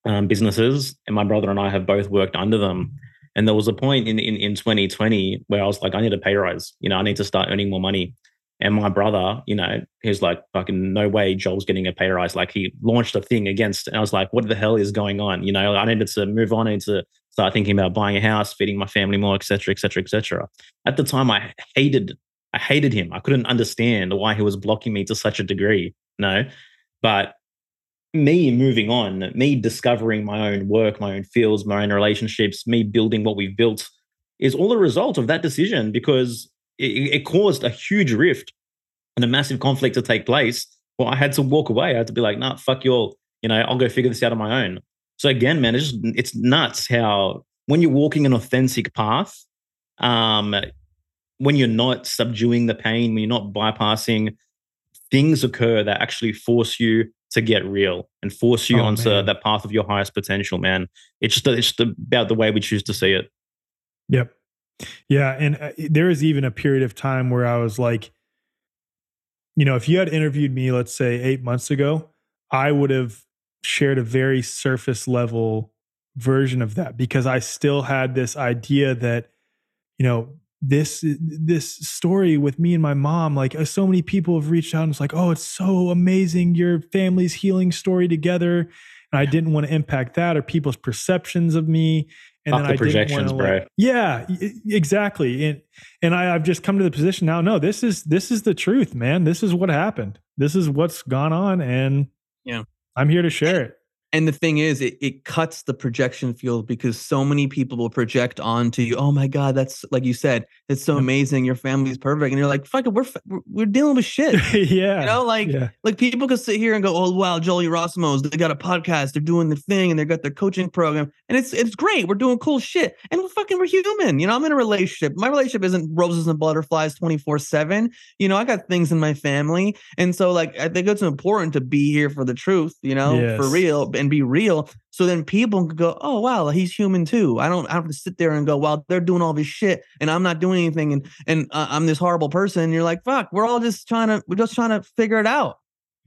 um, businesses, and my brother and I have both worked under them. And there was a point in, in in 2020 where I was like, I need a pay rise. You know, I need to start earning more money. And my brother, you know, he's like, fucking no way Joel's getting a pay rise. Like he launched a thing against, and I was like, what the hell is going on? You know, I needed to move on, I needed to start thinking about buying a house, feeding my family more, etc., etc., etc. At the time, I hated, I hated him. I couldn't understand why he was blocking me to such a degree. No, but me moving on, me discovering my own work, my own fields, my own relationships, me building what we've built is all a result of that decision because it, it caused a huge rift and a massive conflict to take place. Well, I had to walk away. I had to be like, nah, fuck you all. You know, I'll go figure this out on my own. So again, man, it's just, it's nuts how when you're walking an authentic path, um, when you're not subduing the pain, when you're not bypassing, things occur that actually force you to get real and force you oh, onto man. that path of your highest potential, man. It's just it's just about the way we choose to see it. Yep. Yeah, and uh, there was even a period of time where I was like, you know, if you had interviewed me, let's say eight months ago, I would have shared a very surface level version of that because I still had this idea that, you know, this this story with me and my mom like uh, so many people have reached out and it's like oh it's so amazing your family's healing story together and i didn't want to impact that or people's perceptions of me and Off then the I projections, bro. Like, yeah, exactly. And and I, I've just come to the position now. No, this is this is the truth, man. This is what happened. This is what's gone on, and yeah, I'm here to share it. And the thing is, it, it cuts the projection field because so many people will project onto you. Oh my God, that's like you said, it's so mm. amazing. Your family's perfect, and you're like, fuck it, we're we're dealing with shit. yeah, you know, like yeah. like people can sit here and go, oh wow, Jolie Yerasimos, they got a podcast, they're doing the thing, and they got their coaching program, and it's it's great. We're doing cool shit, and we're fucking we're human. You know, I'm in a relationship. My relationship isn't roses and butterflies 24 seven. You know, I got things in my family, and so like I think it's important to be here for the truth. You know, yes. for real and be real. So then people can go, oh wow, he's human too. I don't have to sit there and go, well, they're doing all this shit and I'm not doing anything, and and uh, I'm this horrible person. And you're like, fuck, we're all just trying to, we're just trying to figure it out,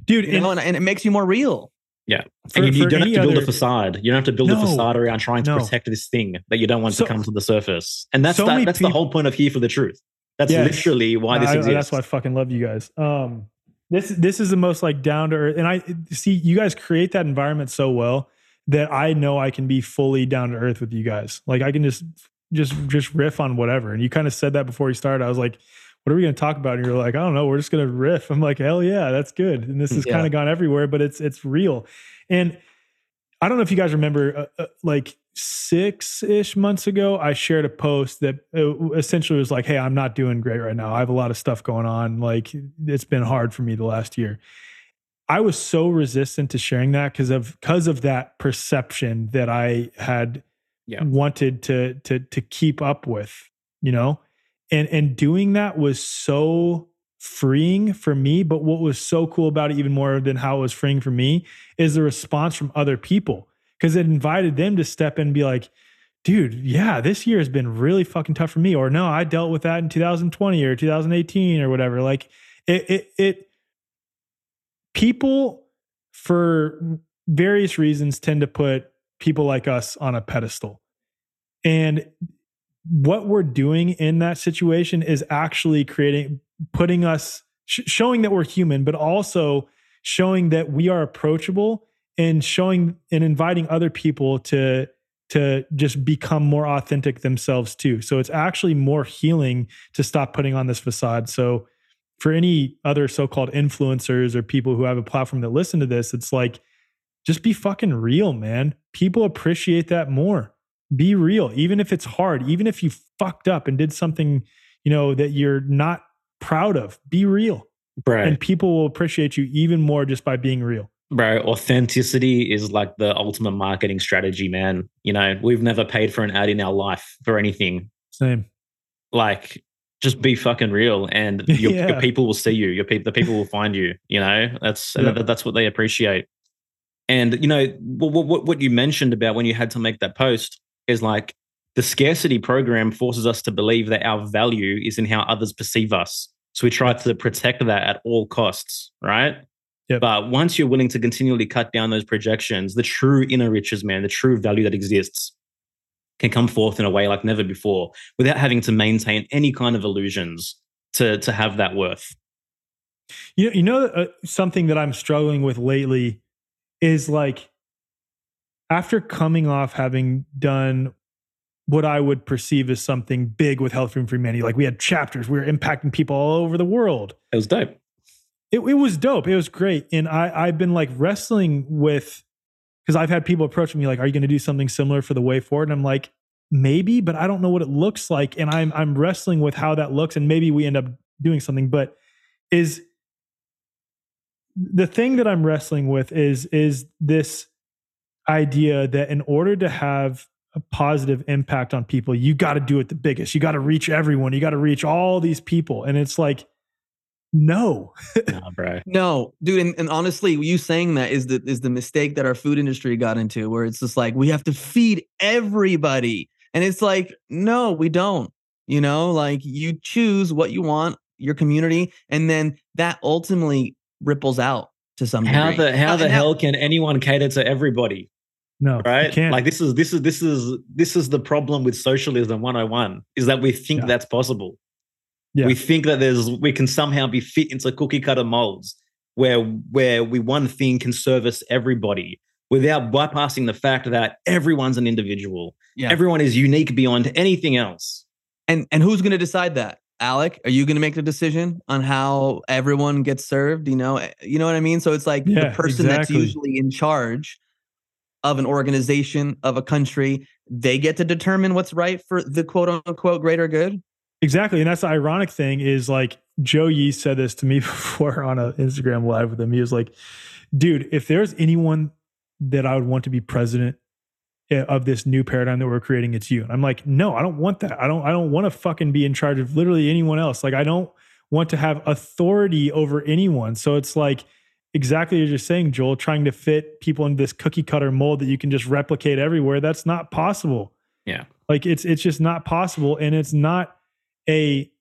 dude. You and, know, and, and it makes you more real. Yeah. For, and you, you don't have to build other, a facade. You don't have to build no, a facade around trying to no. protect this thing that you don't want so, to come to the surface. And that's so that, that's people, the whole point of here for the truth. That's yes, literally why this I, exists. That's why I fucking love you guys. Um, this this is the most like down to earth, and I see you guys create that environment so well that I know I can be fully down to earth with you guys. Like I can just just just riff on whatever. And you kind of said that before you started. I was like, what are we going to talk about? And you're like, I don't know. We're just going to riff. I'm like, hell yeah, that's good. And this has yeah. kind of gone everywhere, but it's it's real. And I don't know if you guys remember, uh, uh, like six ish months ago, I shared a post that uh, essentially was like, "Hey, I'm not doing great right now. I have a lot of stuff going on. Like it's been hard for me the last year." I was so resistant to sharing that because of because of that perception that I had yeah. wanted to to to keep up with, you know? And and doing that was so freeing for me, but what was so cool about it even more than how it was freeing for me is the response from other people because it invited them to step in and be like, dude, yeah, this year has been really fucking tough for me. Or no, I dealt with that in 2020 or 2018 or whatever. Like it, it, it people for various reasons tend to put people like us on a pedestal. And what we're doing in that situation is actually creating, putting us, sh- showing that we're human, but also showing that we are approachable and showing and inviting other people to to just become more authentic themselves too. So it's actually more healing to stop putting on this facade. So for any other so-called influencers or people who have a platform that listen to this, it's like just be fucking real, man. People appreciate that more. Be real, even if it's hard, even if you fucked up and did something, you know, that you're not proud of. Be real. Right. And people will appreciate you even more just by being real. Bro, authenticity is like the ultimate marketing strategy, man. You know, we've never paid for an ad in our life for anything. Same. Like, just be fucking real, and your, yeah. your people will see you. Your people, the people will find you. You know, that's yeah. that, that's what they appreciate. And you know what, what what you mentioned about when you had to make that post is like the scarcity program forces us to believe that our value is in how others perceive us. So we try to protect that at all costs, right? Yep. But once you're willing to continually cut down those projections, the true inner riches, man, the true value that exists can come forth in a way like never before without having to maintain any kind of illusions to, to have that worth. You know, you know uh, something that I'm struggling with lately is like after coming off having done what I would perceive as something big with Health Freedom for Humanity, like we had chapters, we were impacting people all over the world. It was dope it, it was dope. It was great. And I, I've been like wrestling with, because I've had people approach me like, are you going to do something similar for the way forward? And I'm like, maybe, but I don't know what it looks like. And I'm, I'm wrestling with how that looks. And maybe we end up doing something, but is the thing that I'm wrestling with is, is this idea that in order to have a positive impact on people, you got to do it the biggest. You got to reach everyone. You got to reach all these people. And it's like, no. nah, bro. No, dude, and, and honestly, you saying that is the is the mistake that our food industry got into, where it's just like we have to feed everybody. And it's like, no, we don't. You know, like you choose what you want, your community, and then that ultimately ripples out to some how degree. the how the hell can anyone cater to everybody? No, right? Like this is this is this is this is the problem with socialism 101 is that we think yeah. that's possible. Yeah. We think that there's we can somehow be fit into cookie cutter molds where where we one thing can service everybody without bypassing the fact that everyone's an individual. Yeah. Everyone is unique beyond anything else. And and who's going to decide that? Alec, are you going to make the decision on how everyone gets served? You know, eh, you know what I mean. So it's like yeah, the person exactly. that's usually in charge of an organization of a country, they get to determine what's right for the quote unquote greater good. Exactly. And that's the ironic thing is like Joe Yee said this to me before on an Instagram live with him. He was like, dude, if there's anyone that I would want to be president eh, of this new paradigm that we're creating, it's you. And I'm like, no, I don't want that. I don't, I don't want to fucking be in charge of literally anyone else. Like I don't want to have authority over anyone. So it's like exactly as you're saying, Joel, trying to fit people into this cookie cutter mold that you can just replicate everywhere. That's not possible. Yeah. Like it's it's just not possible. And it's not a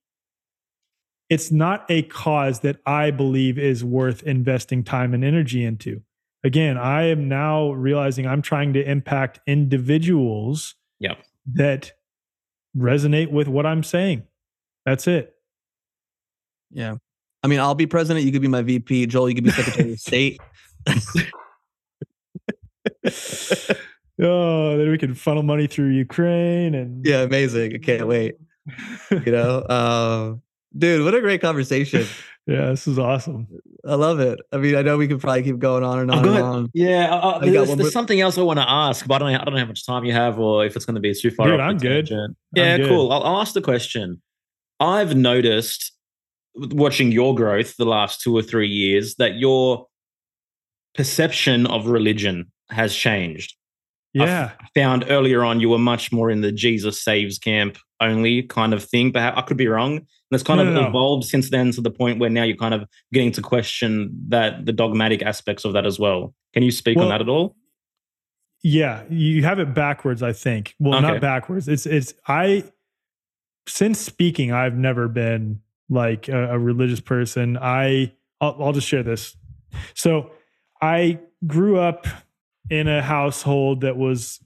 it's not a cause that I believe is worth investing time and energy into. Again, I am now realizing I'm trying to impact individuals yep. that resonate with what I'm saying. That's it. Yeah. I mean, I'll be president. You could be my VP. Joel, you could be Secretary of State. oh, then we can funnel money through Ukraine and yeah, amazing. I can't wait you know, uh, dude, what a great conversation. Yeah, this is awesome. I love it. I mean, I know we could probably keep going on and on and on. Yeah, uh, uh there's, there's something else I want to ask, but I don't, know, I don't know how much time you have or if it's going to be too far. Dude, I'm good. Yeah, I'm good. cool. I'll, I'll ask the question. I've noticed watching your growth the last two or three years that your perception of religion has changed. Yeah. I found earlier on you were much more in the Jesus saves camp only kind of thing. But I could be wrong. And it's kind no, of no, evolved since then to the point where now you're kind of getting to question that the dogmatic aspects of that as well. Can you speak well, on that at all? Yeah, you have it backwards, I think. Well, okay. not backwards. It's it's I since speaking, I've never been like a, a religious person. I I'll, I'll just share this. So I grew up in a household that was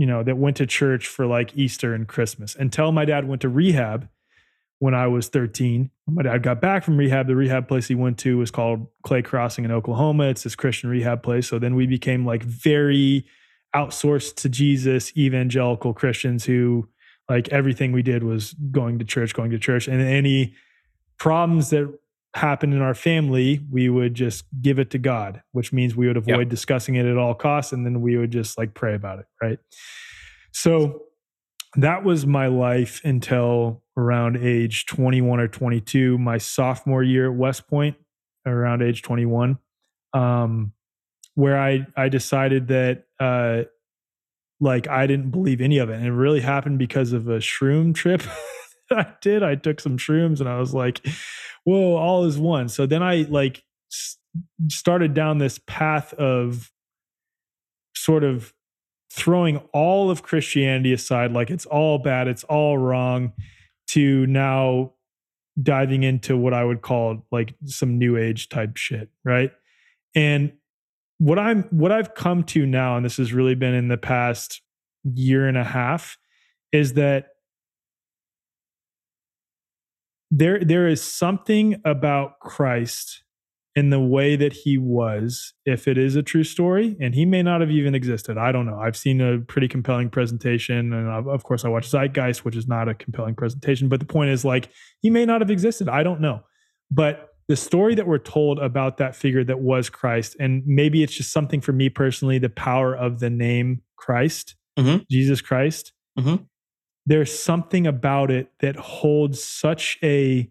you know, that went to church for like Easter and Christmas until my dad went to rehab when I was 13. When my dad got back from rehab, the rehab place he went to was called Clay Crossing in Oklahoma. It's this Christian rehab place. So then we became like very outsourced to Jesus evangelical Christians who like everything we did was going to church, going to church. And any problems that happened in our family, we would just give it to God, which means we would avoid yep. discussing it at all costs. And then we would just like pray about it. Right. So that was my life until around age 21 or 22, my sophomore year at West Point, around age 21, um, where I, I decided that uh, like I didn't believe any of it. And it really happened because of a shroom trip that I did. I took some shrooms and I was like, whoa, all is one. So then I like started down this path of sort of throwing all of Christianity aside, like it's all bad, it's all wrong, to now diving into what I would call like some new age type shit, right? And what I'm what I've come to now, and this has really been in the past year and a half, is that there there is something about Christ in the way that he was, if it is a true story, and he may not have even existed. I don't know. I've seen a pretty compelling presentation, and of course, I watched Zeitgeist, which is not a compelling presentation. But the point is, like, he may not have existed. I don't know. But the story that we're told about that figure that was Christ, and maybe it's just something for me personally, the power of the name Christ, mm-hmm. Jesus Christ. Mm-hmm. There's something about it that holds such a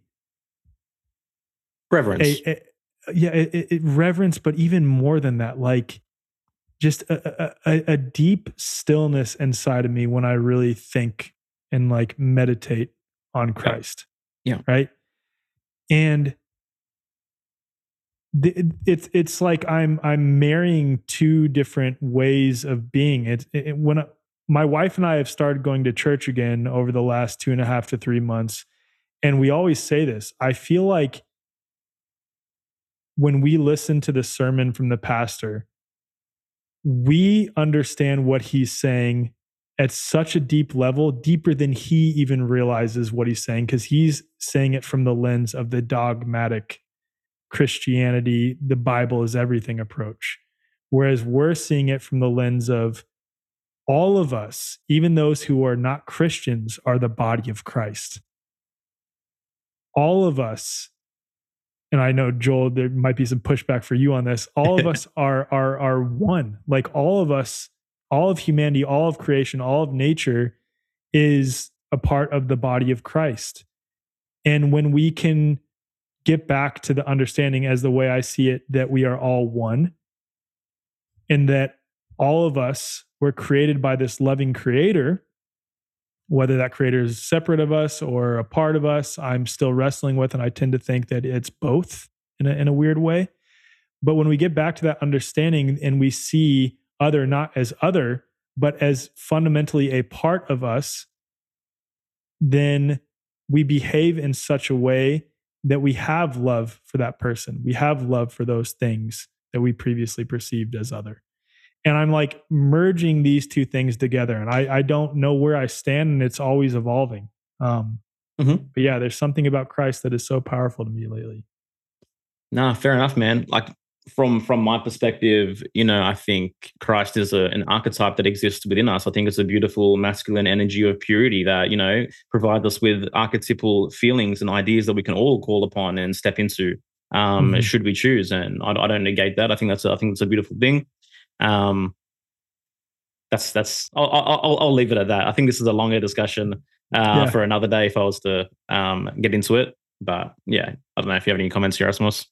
reverence. A, a, yeah, it, it, reverence, but even more than that, like just a, a, a deep stillness inside of me when I really think and like meditate on Christ. Yeah. Right. And it's it's like I'm I'm marrying two different ways of being. It, it when I, my wife and I have started going to church again over the last two and a half to three months, and we always say this. I feel like when we listen to the sermon from the pastor, we understand what he's saying at such a deep level, deeper than he even realizes what he's saying, because he's saying it from the lens of the dogmatic Christianity, the Bible is everything approach. Whereas we're seeing it from the lens of all of us, even those who are not Christians, are the body of Christ. All of us and I know Joel, there might be some pushback for you on this. All of us are are are one. Like all of us, all of humanity, all of creation, all of nature is a part of the body of Christ. And when we can get back to the understanding as the way I see it that we are all one and that all of us were created by this loving creator whether that creator is separate of us or a part of us, I'm still wrestling with. And I tend to think that it's both in a, in a weird way. But when we get back to that understanding and we see other not as other, but as fundamentally a part of us, then we behave in such a way that we have love for that person. We have love for those things that we previously perceived as other and i'm like merging these two things together and i i don't know where i stand and it's always evolving. Um mm-hmm. but yeah there's something about christ that is so powerful to me lately. Nah fair enough man. Like from from my perspective you know i think christ is a, an archetype that exists within us. I think it's a beautiful masculine energy of purity that you know provides us with archetypal feelings and ideas that we can all call upon and step into um, mm-hmm. should we choose. And I, I, don't negate that. I think that's a, i think it's a beautiful thing um, that's that's I'll, I'll, I'll leave it at that. I think this is a longer discussion uh, yeah. for another day if I was to um, get into it. But yeah, I don't know if you have any comments here, Yerasimos.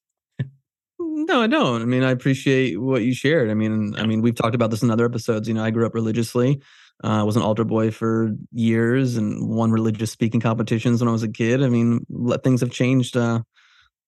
No, I don't. I mean, I appreciate what you shared. I mean. I mean, we've talked about this in other episodes. You know, I grew up religiously. Uh, I was an altar boy for years and won religious speaking competitions when I was a kid. I mean, things have changed uh,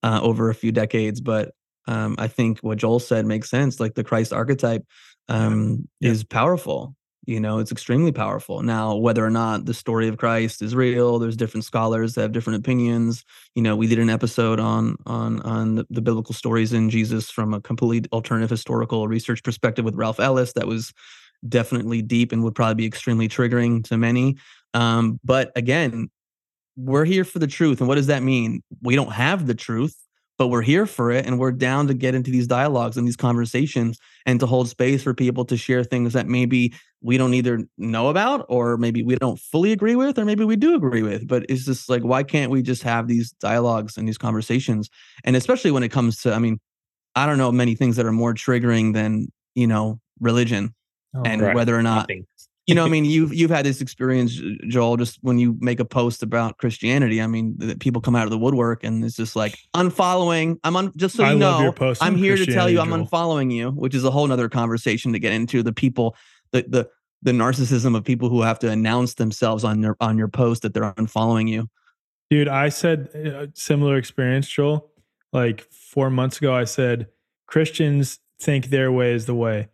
uh, over a few decades, but um, I think what Joel said makes sense. Like the Christ archetype um, yeah. is powerful. You know, it's extremely powerful. Now, whether or not the story of Christ is real, there's different scholars that have different opinions. You know, we did an episode on on on the, the biblical stories in Jesus from a completely alternative historical research perspective with Ralph Ellis. That was definitely deep and would probably be extremely triggering to many. Um, but again, we're here for the truth. And what does that mean? We don't have the truth but we're here for it and we're down to get into these dialogues and these conversations and to hold space for people to share things that maybe we don't either know about or maybe we don't fully agree with or maybe we do agree with. But it's just like why can't we just have these dialogues and these conversations? And especially when it comes to i mean i don't know many things that are more triggering than you know religion oh, and whether or not Nothing you know, I mean, you've you've had this experience, Joel. Just when you make a post about Christianity, I mean, people come out of the woodwork, and it's just like unfollowing. I'm on just so you I know. I'm here to tell you I'm unfollowing you, which is a whole nother conversation to get into. The people, the the the narcissism of people who have to announce themselves on your on your post that they're unfollowing you. Dude, I said uh, similar experience, Joel. Like four months ago, I said Christians think their way is the way,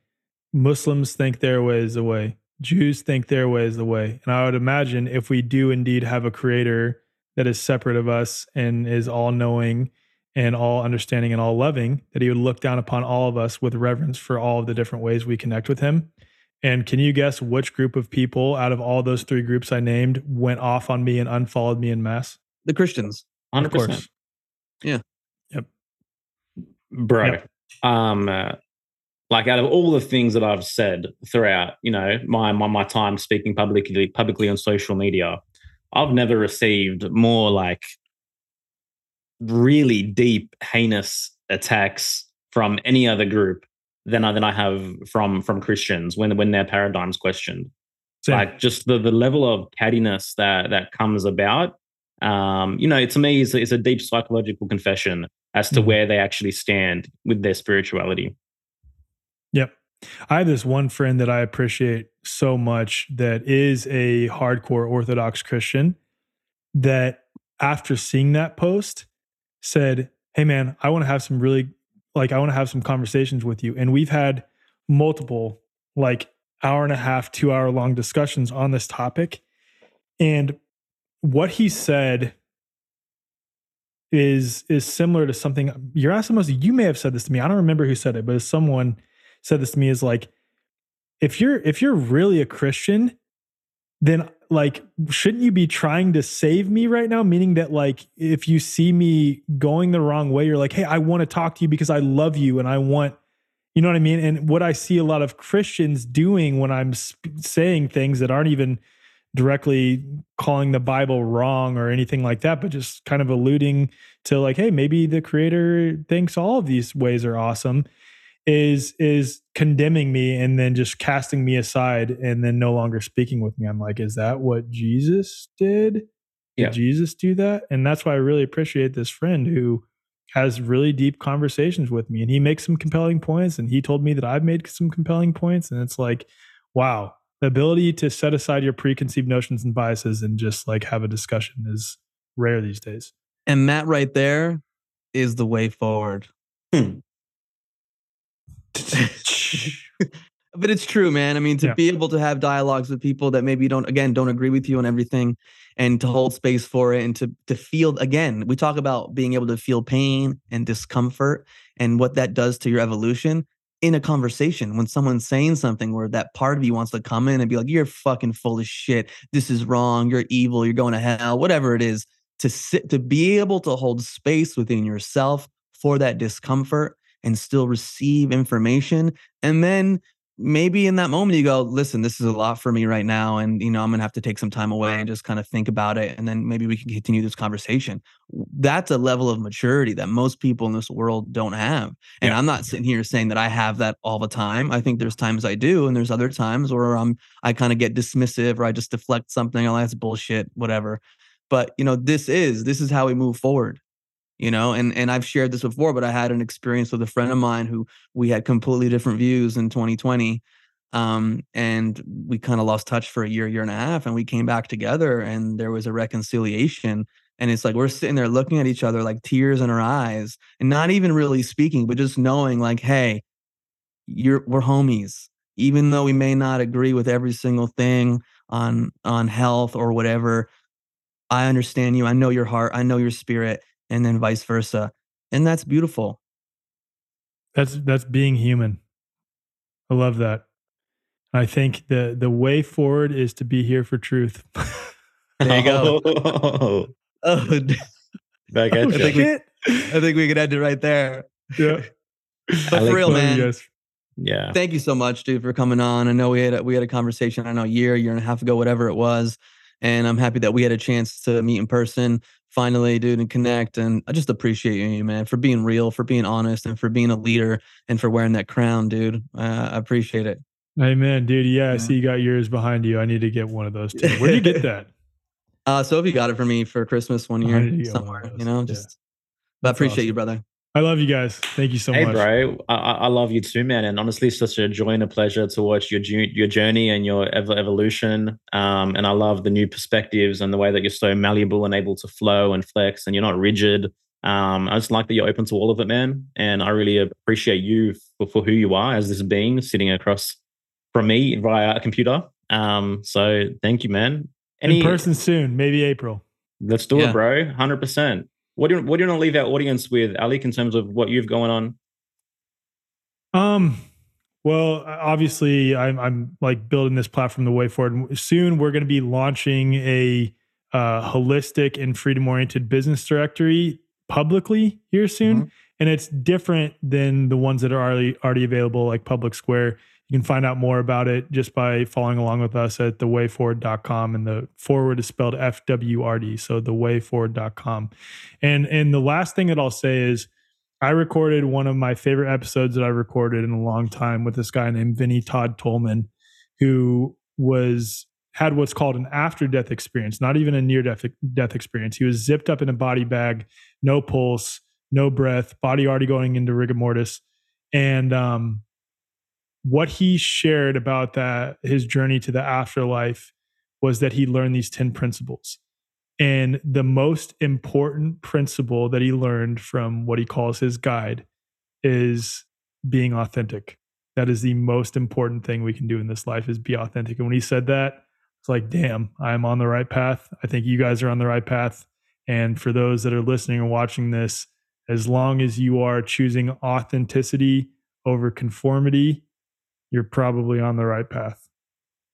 Muslims think their way is the way, Jews think their way is the way. And I would imagine if we do indeed have a creator that is separate of us and is all knowing and all understanding and all loving, that he would look down upon all of us with reverence for all of the different ways we connect with him. And can you guess which group of people out of all those three groups I named went off on me and unfollowed me in mass? The Christians. 100%. Of course. Yeah. Yep. Bro. Yep. Um uh, like out of all the things that I've said throughout, you know, my, my my time speaking publicly publicly on social media, I've never received more like really deep, heinous attacks from any other group than I than I have from from Christians when when their paradigms questioned. Same. Like just the the level of cattiness that that comes about. Um, you know, to me, is is a deep psychological confession as to Mhm. where they actually stand with their spirituality. Yep. I have this one friend that I appreciate so much that is a hardcore Orthodox Christian that after seeing that post said, Hey man, I want to have some really like I want to have some conversations with you. And we've had multiple like hour and a half, two hour long discussions on this topic. And what he said is is similar to something you're asking. Yerasimos, you may have said this to me. I don't remember who said it, but someone said this to me is like if you're if you're really a Christian, then like shouldn't you be trying to save me right now? Meaning that like if you see me going the wrong way, you're like, hey, I want to talk to you because I love you and I want you know what I mean? And what I see a lot of Christians doing when I'm sp- saying things that aren't even directly calling the Bible wrong or anything like that, but just kind of alluding to like, hey, maybe the creator thinks all of these ways are awesome, is is condemning me and then just casting me aside and then no longer speaking with me. I'm like, is that what Jesus did? Did Yeah. Jesus do that? And that's why I really appreciate this friend who has really deep conversations with me and he makes some compelling points and he told me that I've made some compelling points and it's like wow the ability to set aside your preconceived notions and biases and just like have a discussion is rare these days And that right there is the way forward. Hmm. but it's true, man. I mean, to Yeah. be able to have dialogues with people that maybe don't, again, don't agree with you on everything, and to hold space for it, and to to feel again, we talk about being able to feel pain and discomfort, and what that does to your evolution in a conversation when someone's saying something where that part of you wants to come in and be like, "You're fucking full of shit. This is wrong. You're evil. You're going to hell. Whatever it is." To sit, to be able to hold space within yourself for that discomfort and still receive information and then maybe in that moment you go listen this is a lot for me right now and you know i'm gonna have to take some time away and just kind of think about it and then maybe we can continue this conversation. That's a level of maturity that most people in this world don't have and Yeah. i'm not sitting here saying that i have that all the time. I think there's times i do and there's other times where i'm i kind of get dismissive or i just deflect something oh that's bullshit whatever but you know this is this is how we move forward you know and and I've shared this before but I had an experience with a friend of mine who we had completely different views in 2020 um and we kind of lost touch for a year year and a half and we came back together and there was a reconciliation and it's like we're sitting there looking at each other like tears in our eyes and not even really speaking but just knowing like hey you're we're homies even though we may not agree with every single thing on on health or whatever. I understand you. I know your heart. I know your spirit and then vice versa. And that's beautiful. that's that's being human i love that i think the the way forward is to be here for truth There you go. Oh, Oh, back at Oh, ya. think we- I think we could end it right there. yeah But I like for real, man. guys. Yeah. Thank you so much, dude, for coming on. I know we had a, we had a conversation. I know a year, year and a half ago, whatever it was, and I'm happy that we had a chance to meet in person finally, dude, and connect. And I just appreciate you, man, for being real, for being honest, and for being a leader, and for wearing that crown, dude. Uh, I appreciate it. Amen, dude. Yeah, I see you got yours behind you. I need to get one of those too. Where do you get that? Uh, Sophie got it for me for Christmas one year one somewhere, you know. Yeah. Just, but I appreciate awesome. you, brother. I love you guys. Thank you so hey, much. Hey, bro. I, I, love you too, man. And honestly, it's such a joy and a pleasure to watch your your journey and your evolution. Um, and I love the new perspectives and the way that you're so malleable and able to flow and flex, and you're not rigid. Um, I just like that you're open to all of it, man. And I really appreciate you for, for who you are as this being sitting across from me via a computer. Um, so thank you, man. Any, In person soon, maybe April. Let's do yeah. it, bro. Hundred percent. What do you what do you want to leave our audience with, Alec, in terms of what you've going on? Um, well, obviously, I'm I'm like building this platform the way forward. Soon, we're going to be launching a uh, holistic and freedom oriented business directory publicly here soon, mm-hmm. and it's different than the ones that are already already available, like Public Square. You can find out more about it just by following along with us at thewayforward.com. And the forward is spelled F W R D. So thewayforward.com. And and the last thing that I'll say is I recorded one of my favorite episodes that I recorded in a long time with this guy named Vinny Todd Tolman, who was had what's called an after death experience, not even a near death death experience. He was zipped up in a body bag, no pulse, no breath, body already going into rigor mortis. And um, what he shared about that his journey to the afterlife was that he learned these 10 principles. And the most important principle that he learned from what he calls his guide is being authentic. That is the most important thing we can do in this life is be authentic. And when he said that it's like damn i'm on the right path. I think you guys are on the right path. And for those that are listening and watching this as long as you are choosing authenticity over conformity you're probably on the right path.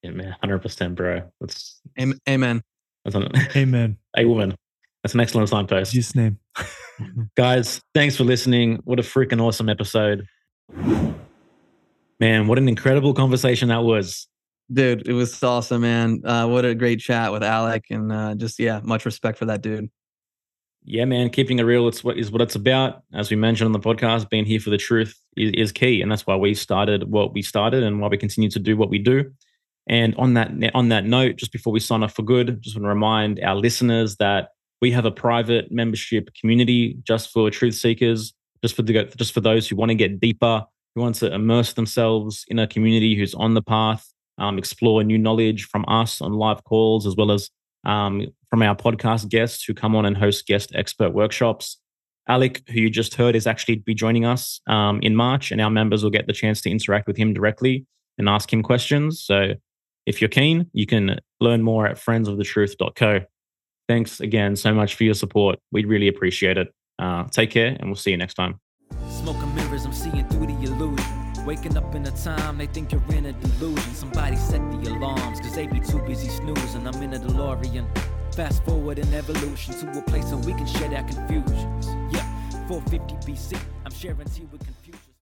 Amen. Hundred percent, bro. That's amen. That's an, amen. A woman. That's an excellent signpost. Jesus' name. Guys, thanks for listening. What a freaking awesome episode. Man, what an incredible conversation that was. Dude, it was awesome, man. Uh, what a great chat with Alec, and uh, just yeah, much respect for that dude yeah, man, keeping it real it's what is what it's about. As we mentioned on the podcast, being here for the truth is, is, key, and that's why we started what we started, and why we continue to do what we do. And on that on that note, just before we sign off for good, just want to remind our listeners that we have a private membership community just for truth seekers, just for the just for those who want to get deeper, who want to immerse themselves in a community who's on the path, um, explore new knowledge from us on live calls, as well as um, from our podcast guests who come on and host guest expert workshops. Alec, who you just heard, is actually be joining us um, in March, and our members will get the chance to interact with him directly and ask him questions. So, if you're keen, you can learn more at friendsofthetruth.co. Thanks again so much for your support. We'd really appreciate it. Uh, take care, and we'll see you next time. Mirrors, I'm seeing through the illusion. Waking up in a time they think you're in a delusion. Somebody set the alarms, cause they be too busy snoozing. I'm in a DeLorean. Fast forward in evolution to a place where we can share our confusions. Yeah, 450 BC, I'm sharing tea with.